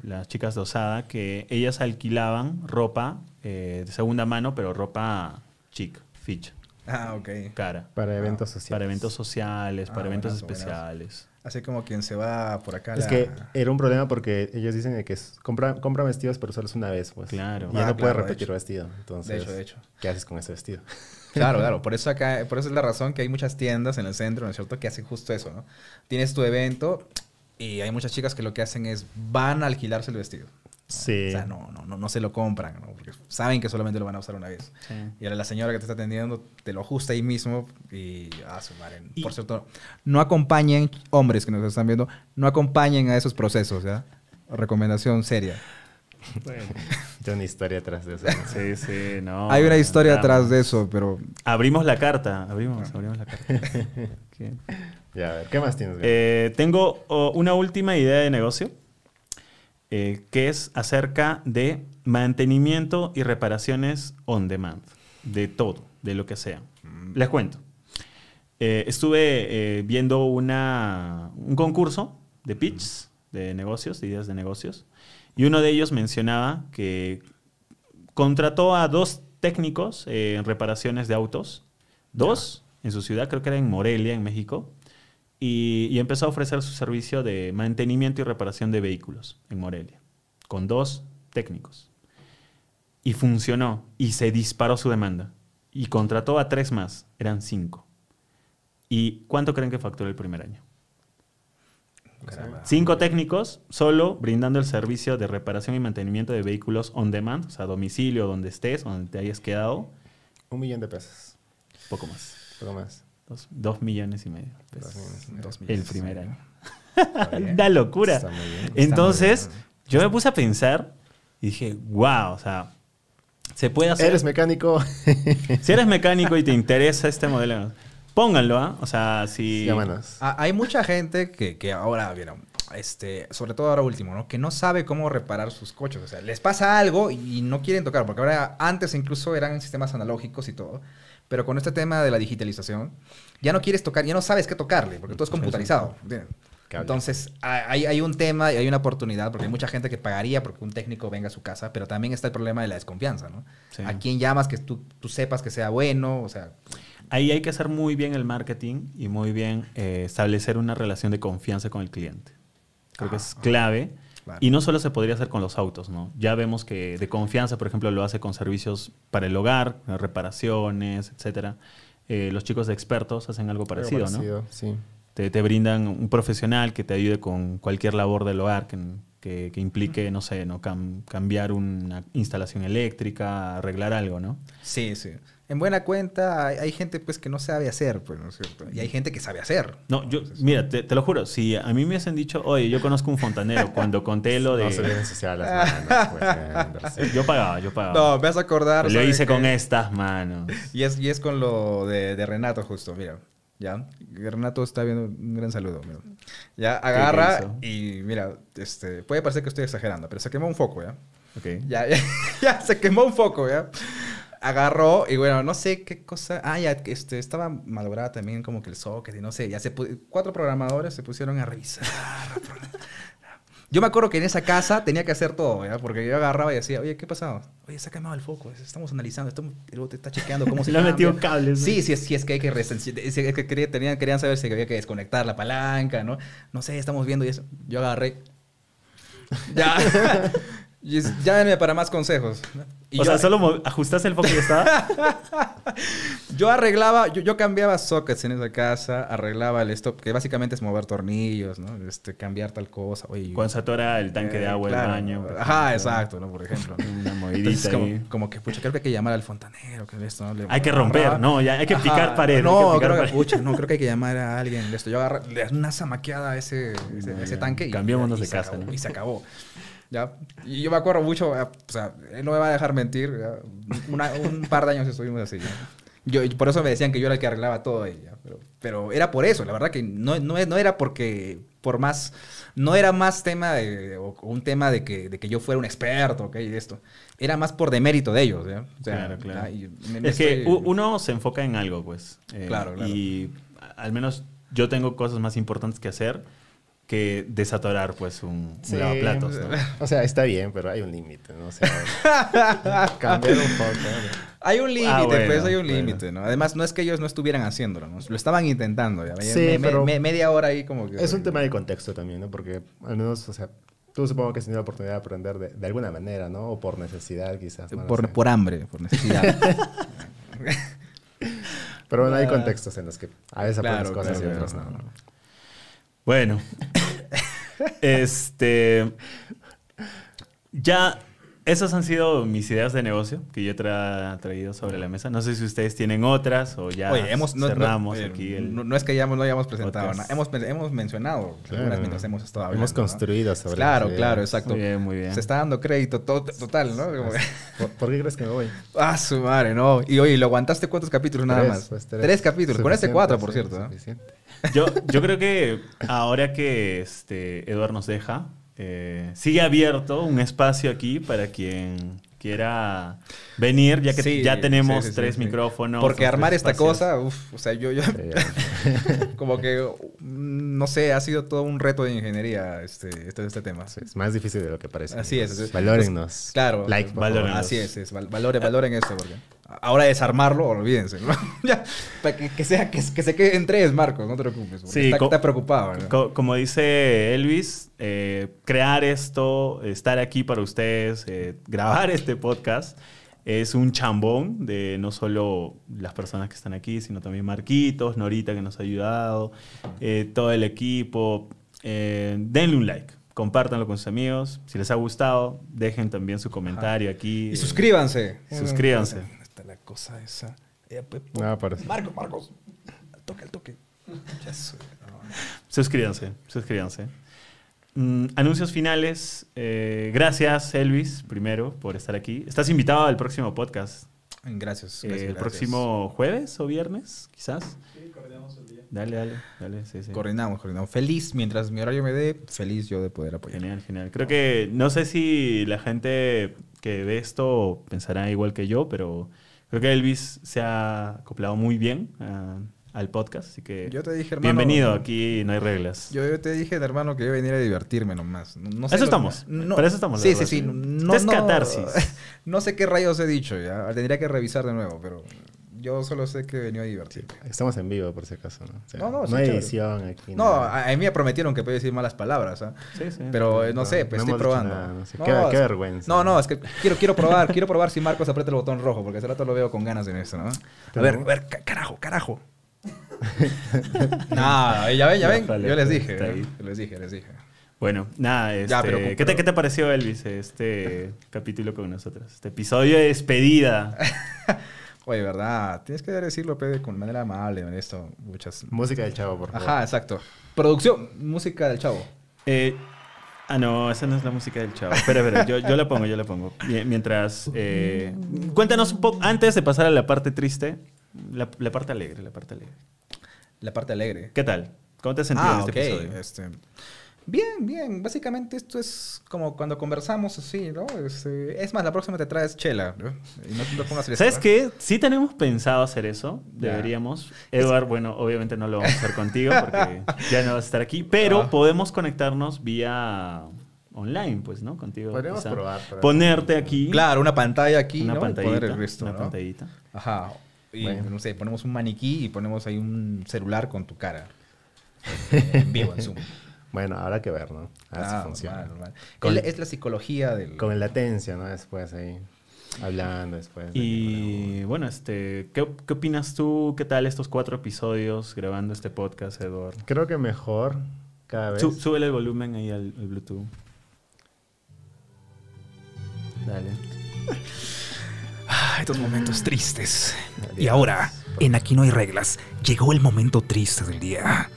Las chicas de Osada, que ellas alquilaban ropa eh, de segunda mano, pero ropa chic, ficha, Ah, ok. cara. Para eventos sociales. Para eventos sociales, Ah, para eventos especiales. Así como quien se va por acá. Es la- que era un problema porque ellos dicen de que es, compra, compra vestidos, pero solo es una vez, pues. Claro. Y ya Ah, no claro, puedes de repetir hecho. vestido. Entonces, De hecho, de hecho. ¿qué haces con ese vestido? Claro, claro. Por eso acá, por eso es la razón que hay muchas tiendas en el centro, ¿no es cierto? Que hacen justo eso, ¿no? Tienes tu evento y hay muchas chicas que lo que hacen es van a alquilarse el vestido. Sí. O sea, no, no, no, no se lo compran, ¿no? Porque saben que solamente lo van a usar una vez. Sí. Y ahora la señora que te está atendiendo te lo ajusta ahí mismo y... Ah, su madre. Y- Por cierto, no acompañen, hombres que nos están viendo, no acompañen a esos procesos, ¿ya? Recomendación seria. Bueno, tiene una historia atrás de eso. ¿no? Sí, sí, no. Hay una historia atrás de eso, pero... Abrimos la carta, abrimos, abrimos la carta. Ya, a ver, ¿qué más tienes? Eh, tengo oh, una última idea de negocio, eh, que es acerca de mantenimiento y reparaciones on demand, de todo, de lo que sea. Les cuento. Eh, estuve eh, viendo una, un concurso de pitch de negocios, de ideas de negocios, y uno de ellos mencionaba que contrató a dos técnicos en reparaciones de autos, dos en su ciudad, creo que era en Morelia, en México, y, y empezó a ofrecer su servicio de mantenimiento y reparación de vehículos en Morelia, con dos técnicos. Y funcionó, y se disparó su demanda. Y contrató a tres más, eran cinco. ¿Y cuánto creen que facturó el primer año? Caramba. Cinco técnicos solo brindando el servicio de reparación y mantenimiento de vehículos on demand, o sea, a domicilio, donde estés, donde te hayas quedado, Un millón de pesos. poco más. Poco más. Dos, dos millones y medio. pesos. Dos millones y medio. Dos El primer año. Una locura. Está muy bien. Entonces, muy bien. yo me puse a pensar y dije, wow, o sea, se puede hacer. Eres mecánico. si eres mecánico y te interesa este modelo, pónganlo, ¿ah? O sea, si. Llámanos. Hay mucha gente que, que ahora, vieron, este, sobre todo ahora último, ¿no? Que no sabe cómo reparar sus coches. O sea, les pasa algo y no quieren tocar, porque ahora antes incluso eran sistemas analógicos y todo. Pero con este tema de la digitalización, ya no quieres tocar, ya no sabes qué tocarle, porque todo es computarizado. Entonces, hay, hay un tema y hay una oportunidad, porque hay mucha gente que pagaría porque un técnico venga a su casa, pero también está el problema de la desconfianza, ¿no? Sí. ¿A quién llamas que tú, tú sepas que sea bueno? O sea, Ahí hay que hacer muy bien el marketing y muy bien eh, establecer una relación de confianza con el cliente. Creo que es clave. Claro. Y no solo se podría hacer con los autos, ¿no? Ya vemos que de confianza, por ejemplo, lo hace con servicios para el hogar, reparaciones, etcétera. Eh, los chicos de expertos hacen algo parecido, Algo ¿no? parecido, Sí. Te, te brindan un profesional que te ayude con cualquier labor del hogar que, que- que implique, no sé, ¿no? Cam- cambiar una instalación eléctrica, arreglar algo, ¿no? Sí, sí. En buena cuenta hay, hay gente pues que no sabe hacer, pues, ¿no es cierto? Y hay gente que sabe hacer. No, yo, mira, te, te lo juro, si a mí me hubiesen dicho, oye, yo conozco un fontanero, cuando conté lo de... No se deben ensuciar las manos. pues. Yo pagaba, yo pagaba. No, me vas a acordar. lo ¿sabe hice con estas manos. Y es, y es con lo de, de Renato justo, mira. Ya, Renato está viendo un gran saludo. mira. Ya, agarra y mira, este, puede parecer que estoy exagerando, pero se quemó un foco, ¿ya? Ok. Ya, ya, ya, se quemó un foco, ¿ya? Agarró y bueno, no sé qué cosa. Ah, ya, este, estaba malograda también como que el socket y no sé. Ya se cuatro programadores se pusieron a revisar. Yo me acuerdo que en esa casa tenía que hacer todo. Porque yo agarraba y decía, oye, ¿qué ha pasado? Oye, se ha quemado el foco. Estamos analizando, estamos, el otro está chequeando cómo se Le ha cambia". metido cables, ¿no? Sí, sí, sí, es que hay que... es que quería- tenían, querían saber si había que desconectar la palanca, ¿no? No sé, estamos viendo y eso. Yo agarré... Ya. Y Llámenme para más consejos. Y o yo, sea, solo ajustaste el foco y ya estaba. yo arreglaba, yo, yo cambiaba sockets en esa casa, arreglaba el stop, que básicamente es mover tornillos, ¿no? Este, cambiar tal cosa. Oye, Cuando se atora el tanque de eh, agua claro. del baño. Ajá, exacto, ¿no? Por ejemplo. Una movidita Entonces, como, ahí. como que, pucha, creo que hay que llamar al fontanero, que esto, ¿no? Le- Hay que romper, agarraba- no, ya hay que picar pared, hay No, que picar creo que, pared. pucha, no, creo que hay que llamar a alguien esto. Yo agarré le una zamaqueada a ese, ese, No, ese ya. tanque y, Cambiémonos y de se casa, acabó, ¿no? Y se acabó. ¿Ya? Y yo me acuerdo mucho, eh, o sea, él no me va a dejar mentir. Una- un par de años estuvimos así. Yo, por eso me decían que yo era el que arreglaba todo. ¿ya? Pero, pero era por eso, la verdad que no, no, no era porque, por más, no era más tema de, o un tema de que, de que yo fuera un experto, ¿ok? Esto. Era más por demérito de ellos, ¿ya? O sea, Claro, claro. me- me Es que estoy- u- uno se enfoca en algo, pues. Eh, Claro, claro. Y al menos yo tengo cosas más importantes que hacer que desatorar, pues, un, Sí. un lavaplatos, ¿no? O sea, está bien, pero hay un límite, ¿no? O sea, cambiar un poco. ¿no? Hay un límite, Ah, bueno, pues hay un bueno. límite, ¿no? Además, no es que ellos no estuvieran haciéndolo, ¿no? Lo estaban intentando, ¿ya? Sí, Me- pero- me- media hora ahí como que... Es un tema de contexto también, ¿no? Porque al menos, o sea, tú supongo que has tenido la oportunidad de aprender de, de alguna manera, ¿no? O por necesidad, quizás. no Por, por hambre, por necesidad. Pero bueno, hay Ah. contextos en los que a veces aprendes Claro, cosas claro, y otras claro. no. Bueno. este. Ya, esas han sido mis ideas de negocio que yo he tra- traído sobre la mesa. No sé si ustedes tienen otras o ya Oye, hemos, no, no- cerramos eh, aquí. el- no, no es que ya no hayamos presentado nada. Hemos, hemos mencionado Claro. algunas mientras hemos estado hablando. Hemos ¿no? construido sobre Claro, las claro, ideas. exacto. Muy bien, muy bien. Se está dando crédito to- total, ¿no? Como- ¿Por, por qué crees que me voy? ah, su madre, ¿no? Y oye, ¿lo aguantaste cuántos capítulos nada Tres, más? pues, tres. capítulos. Con este cuatro, por sí, cierto. ¿no? suficiente. Yo, yo creo que ahora que este, Eduard nos deja, eh, sigue abierto un espacio aquí para quien quiera venir, ya que Sí, ya tenemos sí, sí, tres sí, sí. micrófonos. Porque armar tres esta cosa, uff, o sea, yo, yo como que, no sé, ha sido todo un reto de ingeniería este, este, este tema. Sí, es más difícil de lo que parece. Así es. Valórennos. Claro. Like, Valórennos. Así es, es val- valoren, valoren esto, porque ahora desarmarlo, olvídense, ¿no? ya, para que, que sea, que, que se quede en tres, Marcos, no te preocupes, Sí, está, co- está preocupado. ¿no? Co- como dice Elvis, eh, crear esto, estar aquí para ustedes, eh, grabar este podcast, es un chambón de no solo las personas que están aquí, sino también Marquitos, Norita que nos ha ayudado, eh, todo el equipo. Eh, denle un like, compártanlo con sus amigos. Si les ha gustado, dejen también su comentario aquí. Y suscríbanse. suscríbanse. ¿Dónde está la cosa esa? Eh, pe- No, parece. Marcos, Marcos, al toque, al toque. No. Suscríbanse, suscríbanse. Mm, anuncios finales. Eh, gracias, Elvis, primero, por estar aquí. Estás invitado al próximo podcast. Gracias. Eh, el gracias. próximo jueves o viernes, quizás. Sí, coordinamos el día. Dale, dale, dale. Sí, sí. Coordinamos, coordinamos. Feliz, mientras mi horario me dé, feliz yo de poder apoyar. Genial, genial. Creo que no sé si la gente que ve esto pensará igual que yo, pero creo que Elvis se ha acoplado muy bien a- al podcast, así que Yo te dije, hermano. bienvenido. Aquí no hay reglas. Yo, yo te dije, hermano, que yo venía a divertirme nomás. No, no sé Eso estamos. Para eso estamos, Sí, sí, sí. No, Es no- catarsis. No sé qué rayos he dicho ya. Tendría que revisar de nuevo, pero yo solo sé que venía a divertirme. Estamos en vivo, por si acaso. No, O sea, No, no, sí, hay chévere. edición aquí. No, nada. a, a mí me prometieron que podía decir malas palabras, ¿ah? Sí, sí. Pero no, No, sé, pues no estoy probando. nada, no sé. Qué- vergüenza. No, no, es que quiero, quiero probar, quiero probar si Marcos aprieta el botón rojo, porque hace rato lo veo con ganas en esto, ¿no? A ver, a ver, ca- carajo, carajo. Nada, ya ven, ya ven. Vale, Yo les pues, dije, ¿no? les dije, les dije. Bueno, nada, este, Ya, pero- ¿qué, te, qué te pareció, Elvis, este capítulo con nosotros? Este episodio de despedida. Oye, ¿verdad? Tienes que decirlo, Pede, con manera amable en esto. Muchas. Música del chavo, por favor. Ajá, exacto. Producción, música del chavo. Eh, ah, no, esa no es la música del chavo. Espera, espera, yo, yo la pongo, yo la pongo. Mie- Mientras, eh, cuéntanos un poco, antes de pasar a la parte triste, la, la parte alegre, la parte alegre. La parte alegre. ¿Qué tal? ¿Cómo te has sentido Ah, en este ok, episodio? este, Bien, bien. Básicamente esto es como cuando conversamos así, ¿no? Este, es más, la próxima te traes chela, ¿no? Y no te pongas ¿Sabes qué? Sí tenemos pensado hacer eso, deberíamos. Eduard, bueno, obviamente no lo vamos a hacer contigo porque ya no vas a estar aquí, pero Ah. podemos conectarnos vía online, pues, ¿no? Contigo. Podríamos probar, Ponerte aquí. Claro, una pantalla aquí, una ¿no? Y pantallita. el resto, una ¿no? pantallita. Ajá. Y, Bueno. no sé, ponemos un maniquí y ponemos ahí un celular con tu cara. En vivo, en Zoom. Bueno, habrá que ver, ¿no? A ver si Ah, funciona. normal, normal. Con- Es, la- es la psicología del... Con la latencia, ¿no? Después ahí. Hablando después. de- Y bueno, este, ¿qué, qué opinas tú? ¿Qué tal estos cuatro episodios grabando este podcast, Eduard? Creo que mejor cada vez. Sú- súbele el volumen ahí al, al Bluetooth. Dale. Ah, estos momentos tristes. Y ahora, en Aquí no hay reglas, llegó el momento triste del día.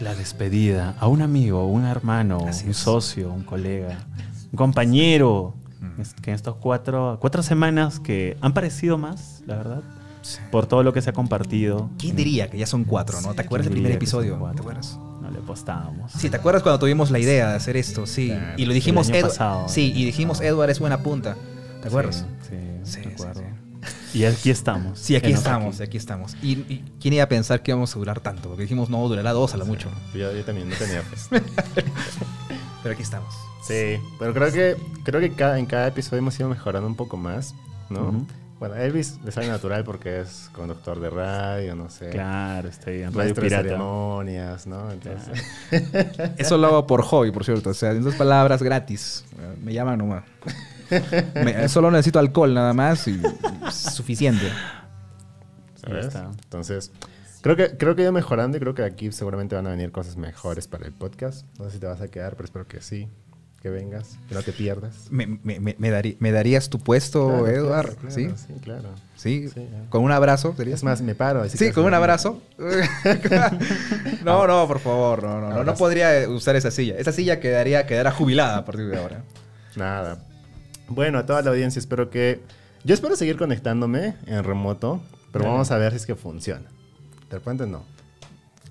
La despedida a un amigo, un hermano, Así un es. socio, un colega, un compañero. Mm. Que en estas cuatro, cuatro semanas que han parecido más, la verdad, Sí. por todo lo que se ha compartido. ¿Quién diría que ya son cuatro, no? ¿Te acuerdas del ¿Quién primer episodio? ¿Te acuerdas? No le apostábamos. Sí, ¿te acuerdas cuando tuvimos la idea de hacer esto? Sí. Claro. Y lo dijimos, pasado. Sí, y dijimos, Edward es buena punta. ¿Te acuerdas? Sí, sí, me acuerdo. Sí. Y aquí estamos. Sí, aquí estamos, aquí estamos. ¿Y, y quién iba a pensar que íbamos a durar tanto? Porque dijimos, no, durará dos a lo mucho. Yo, yo también no tenía fe. Pero aquí estamos. Sí, pero creo que creo que cada, en cada episodio hemos ido mejorando un poco más, ¿no? Ujú. Bueno, Elvis le sale natural porque es conductor de radio, no sé. Claro, estoy en Radio de Pirata. ceremonias, ¿no? Entonces, Eso lo hago por hobby, por cierto. O sea, en dos palabras gratis. Me llaman nomás. Me- solo necesito alcohol nada más y suficiente. ¿sabes? está. Entonces, creo que creo que he ido mejorando y creo que aquí seguramente van a venir cosas mejores para el podcast. No sé si te vas a quedar, pero espero que sí. que vengas, que no te pierdas. ¿Me, me- me- me darí- me darías tu puesto, Claro, Eduard? claro, ¿Sí? claro, Sí, claro. ¿Sí? ¿Con un abrazo? ¿sería? Es más, me paro. así Sí, con un abrazo. no, no, por favor, no, no, no, no podría usar esa silla. Esa silla quedaría, quedará jubilada a partir de ahora. Nada. Bueno, a toda la audiencia, espero que... Yo espero seguir conectándome en remoto, pero Dale. vamos a ver si es que funciona. De repente no.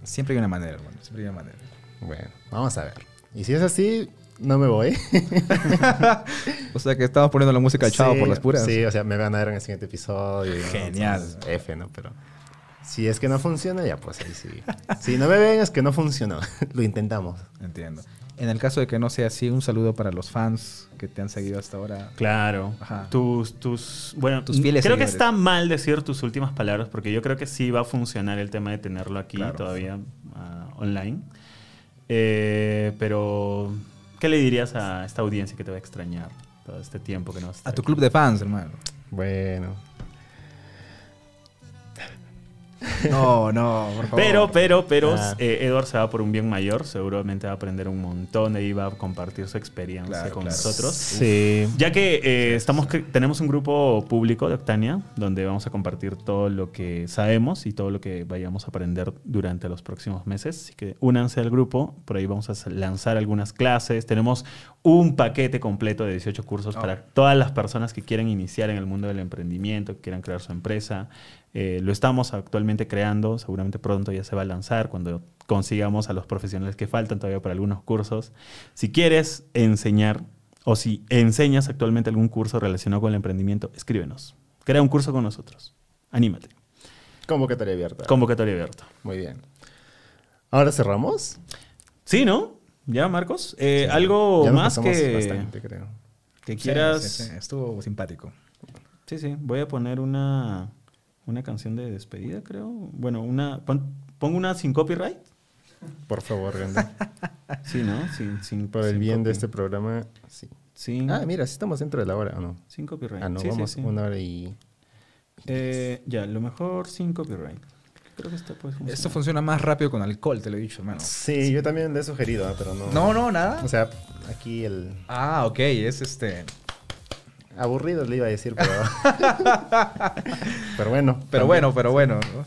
Siempre hay una manera, hermano. Siempre hay una manera. Bueno, vamos a ver. Y si es así, no me voy. O sea que estamos poniendo la música al chavo Sí, por las puras. Sí, o sea, me van a ver en el siguiente episodio. ¿no? Genial. Entonces, F, ¿no? Pero si es que no funciona, ya pues ahí sí. Si no me ven, es que no funcionó. Lo intentamos. Entiendo. En el caso de que no sea así, un saludo para los fans que te han seguido hasta ahora. Claro. Ajá. Tus, tus, bueno, Tus fieles creo que está mal decir tus últimas palabras porque yo creo que sí va a funcionar el tema de tenerlo aquí Claro. todavía ah, online. Eh, pero, ¿qué le dirías a esta audiencia que te va a extrañar todo este tiempo que no A tu club de fans, hermano. Bueno. No, no, por favor. Pero, pero, pero, Ah. eh, Edward se va por un bien mayor. Seguramente va a aprender un montón y va a compartir su experiencia Claro, con claro. nosotros. Sí. Ya que eh, estamos tenemos un grupo público de Octania donde vamos a compartir todo lo que sabemos y todo lo que vayamos a aprender durante los próximos meses. Así que únanse al grupo, por ahí vamos a lanzar algunas clases. Tenemos un paquete completo de 18 cursos Oh. para todas las personas que quieran iniciar en el mundo del emprendimiento, que quieran crear su empresa. Eh, lo estamos actualmente creando, seguramente pronto ya se va a lanzar cuando consigamos a los profesionales que faltan todavía para algunos cursos. Si quieres enseñar o si enseñas actualmente algún curso relacionado con el emprendimiento, escríbenos. Crea un curso con nosotros. Anímate. Convocatoria abierta. Convocatoria abierta. Muy bien. ¿Ahora cerramos? Sí, ¿no? ¿Ya, Marcos? Eh, Sí. ¿Algo Ya más que, bastante, creo. que quieras? sí, sí, Estuvo simpático. Sí, sí. Voy a poner una, una canción de despedida, creo. Bueno, una pon- pongo una sin copyright. Por favor, Gandhi. Sí, ¿no? Sin, sin, Por el sin bien de este programa, sí. Sin, Ah, mira, sí estamos dentro de la hora, ¿o no? sin copyright. Ah, no, Sí, vamos sí. una hora y... Eh, ya, lo mejor sin copyright. Creo que esto puede funcionar. Esto funciona más rápido con alcohol, te lo he dicho, hermano. Sí, yo también le he sugerido, ¿no? pero no... No, no, nada. O sea, aquí el... Ah, ok, es este. Aburrido le iba a decir, pero... pero bueno. Pero también. bueno, pero bueno. ¿no?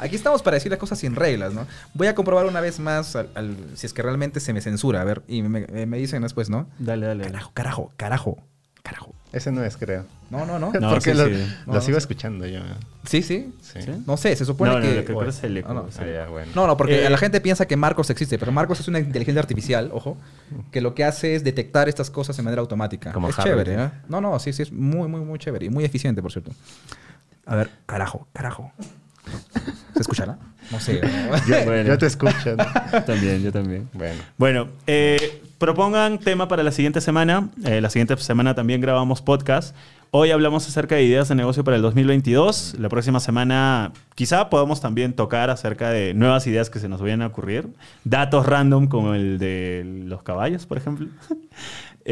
Aquí estamos para decir las cosas sin reglas, ¿no? Voy a comprobar una vez más al- al- si es que realmente se me censura. A ver, y me, me- me dicen después, ¿no? Dale, dale. dale. Carajo, carajo, carajo, carajo. Ese no es, creo. No, no, no. No, Porque sí, lo, sí. lo No, sigo no. escuchando yo. Sí, sí. No sé, se supone no, no, que. lo que ocurre es el eco. Ah, no. Ah, ya, bueno. No, no, porque Eh, la gente piensa que Marcos existe, pero Marcos es una inteligencia artificial, ojo, que lo que hace es detectar estas cosas de manera automática. Como es chévere. ¿eh? No, no, sí, sí, es muy, muy, muy chévere y muy eficiente, por cierto. A ver, carajo, carajo. ¿Se escuchará? No sé. Yo, Bueno. yo te escucho. ¿no? También, yo también. bueno. Bueno, eh, propongan tema para la siguiente semana. Eh, la siguiente semana también grabamos podcast. Hoy hablamos acerca de ideas de negocio para el 2022. La próxima semana quizá podamos también tocar acerca de nuevas ideas que se nos vayan a ocurrir. Datos random como el de los caballos, por ejemplo.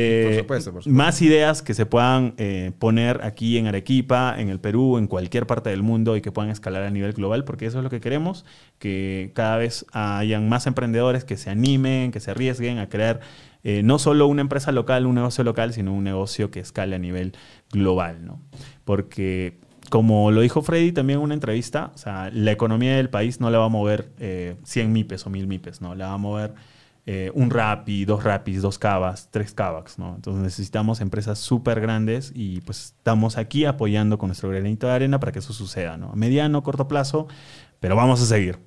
Eh, Por supuesto, por supuesto. Más ideas que se puedan eh, poner aquí en Arequipa, en el Perú, en cualquier parte del mundo y que puedan escalar a nivel global, porque eso es lo que queremos, que cada vez hayan más emprendedores que se animen, que se arriesguen a crear eh, no solo una empresa local, un negocio local, sino un negocio que escale a nivel global, ¿no? Porque como lo dijo Freddy también en una entrevista, o sea, la economía del país no la va a mover eh, 100 MIPES o 1000 MIPES, ¿no? La va a mover eh, un Rappi, dos Rappis, dos Cavas, tres Cavax, ¿no? Entonces necesitamos empresas súper grandes y pues estamos aquí apoyando con nuestro granito de arena para que eso suceda, ¿no? A mediano, corto plazo, pero vamos a seguir.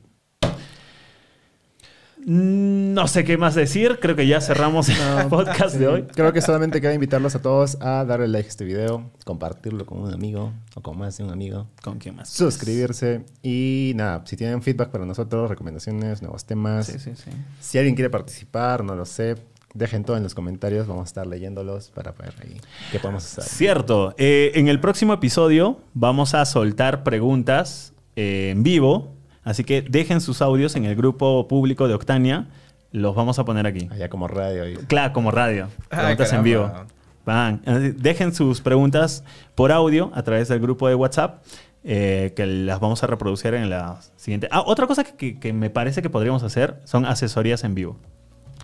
No sé qué más decir, creo que ya cerramos el podcast de hoy. Creo que solamente queda invitarlos a todos a darle like a este video, compartirlo con un amigo o con más de un amigo, ¿Con quién más? suscribirse y nada, si tienen feedback para nosotros, recomendaciones, nuevos temas, Sí, sí, sí. si alguien quiere participar, no lo sé, dejen todo en los comentarios, vamos a estar leyéndolos para ver ahí qué podemos hacer. Cierto. Eh, en el próximo episodio vamos a soltar preguntas eh, en vivo. Así que dejen sus audios en el grupo público de Octania. Los vamos a poner aquí. Allá como radio. y- Claro, como radio. Ay, Preguntas en vivo. Van. Dejen sus preguntas por audio a través del grupo de WhatsApp. eh, que las vamos a reproducir en la siguiente. Ah, otra cosa que, que- que me parece que podríamos hacer son asesorías en vivo.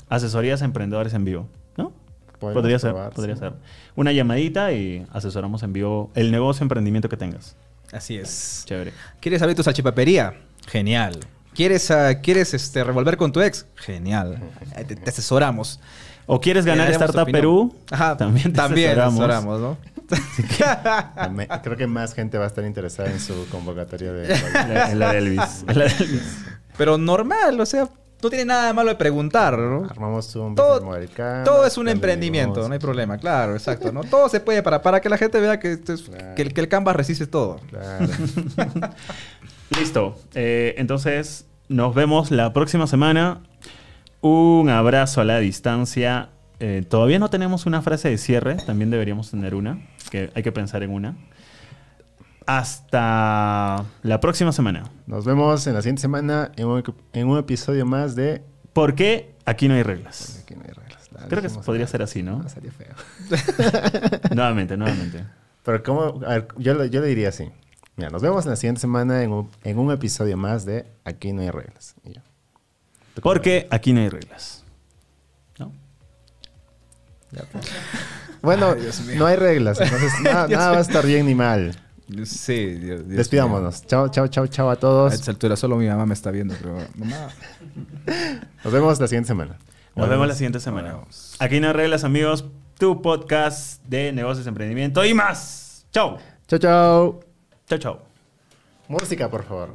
Asesorías a emprendedores en vivo. ¿No? Podemos podría ser, probar, podría sí. ser. Una llamadita y asesoramos en vivo el negocio emprendimiento que tengas. Así es. Chévere. ¿Quieres abrir tu salchipapería? Genial. ¿Quieres, ah, ¿quieres este, revolver con tu ex? Genial. Te, te asesoramos. ¿O quieres ganar Startup opinión. Perú? Ajá, También también, te también asesoramos. asesoramos, ¿no? Creo que más gente va a estar interesada en su convocatoria de... La, la de Elvis. La de Elvis. Pero normal, o sea, no tiene nada de malo de preguntar, ¿no? Armamos un Todo- Todo es un emprendimiento, no hay problema, claro, exacto, ¿no? Todo se puede para, para que la gente vea que, esto es- Claro. que, el- que el Canvas resiste todo. Claro. Listo. Eh, entonces, nos vemos la próxima semana. Un abrazo a la distancia. Eh, todavía no tenemos una frase de cierre. También deberíamos tener una. Que hay que pensar en una. Hasta la próxima semana. Nos vemos en la siguiente semana en un, en un episodio más de... ¿Por qué aquí no hay reglas? Aquí no hay reglas. Creo que podría acá. ser así, ¿no? Ah, sería feo. nuevamente, nuevamente. Pero ¿cómo? A ver, yo le diría así. Mira, nos vemos la siguiente semana en un, en un episodio más de Aquí no hay reglas. Y ya. ¿Tú cómo Porque aquí no hay reglas. ¿No? Ya, pues. Bueno, no hay reglas. Entonces, nada, nada va a estar bien ni mal. Sí, Dios, Dios Despidámonos. Chao, chao, chao, chao a mío. A todos. esta altura solo mi mamá me está viendo, pero mamá. Nos vemos la siguiente semana. Nos vemos la siguiente semana. Aquí no hay reglas, amigos. Tu podcast de negocios, emprendimiento y más. Chao. Chao, chao. Chao, chao. Música, por favor.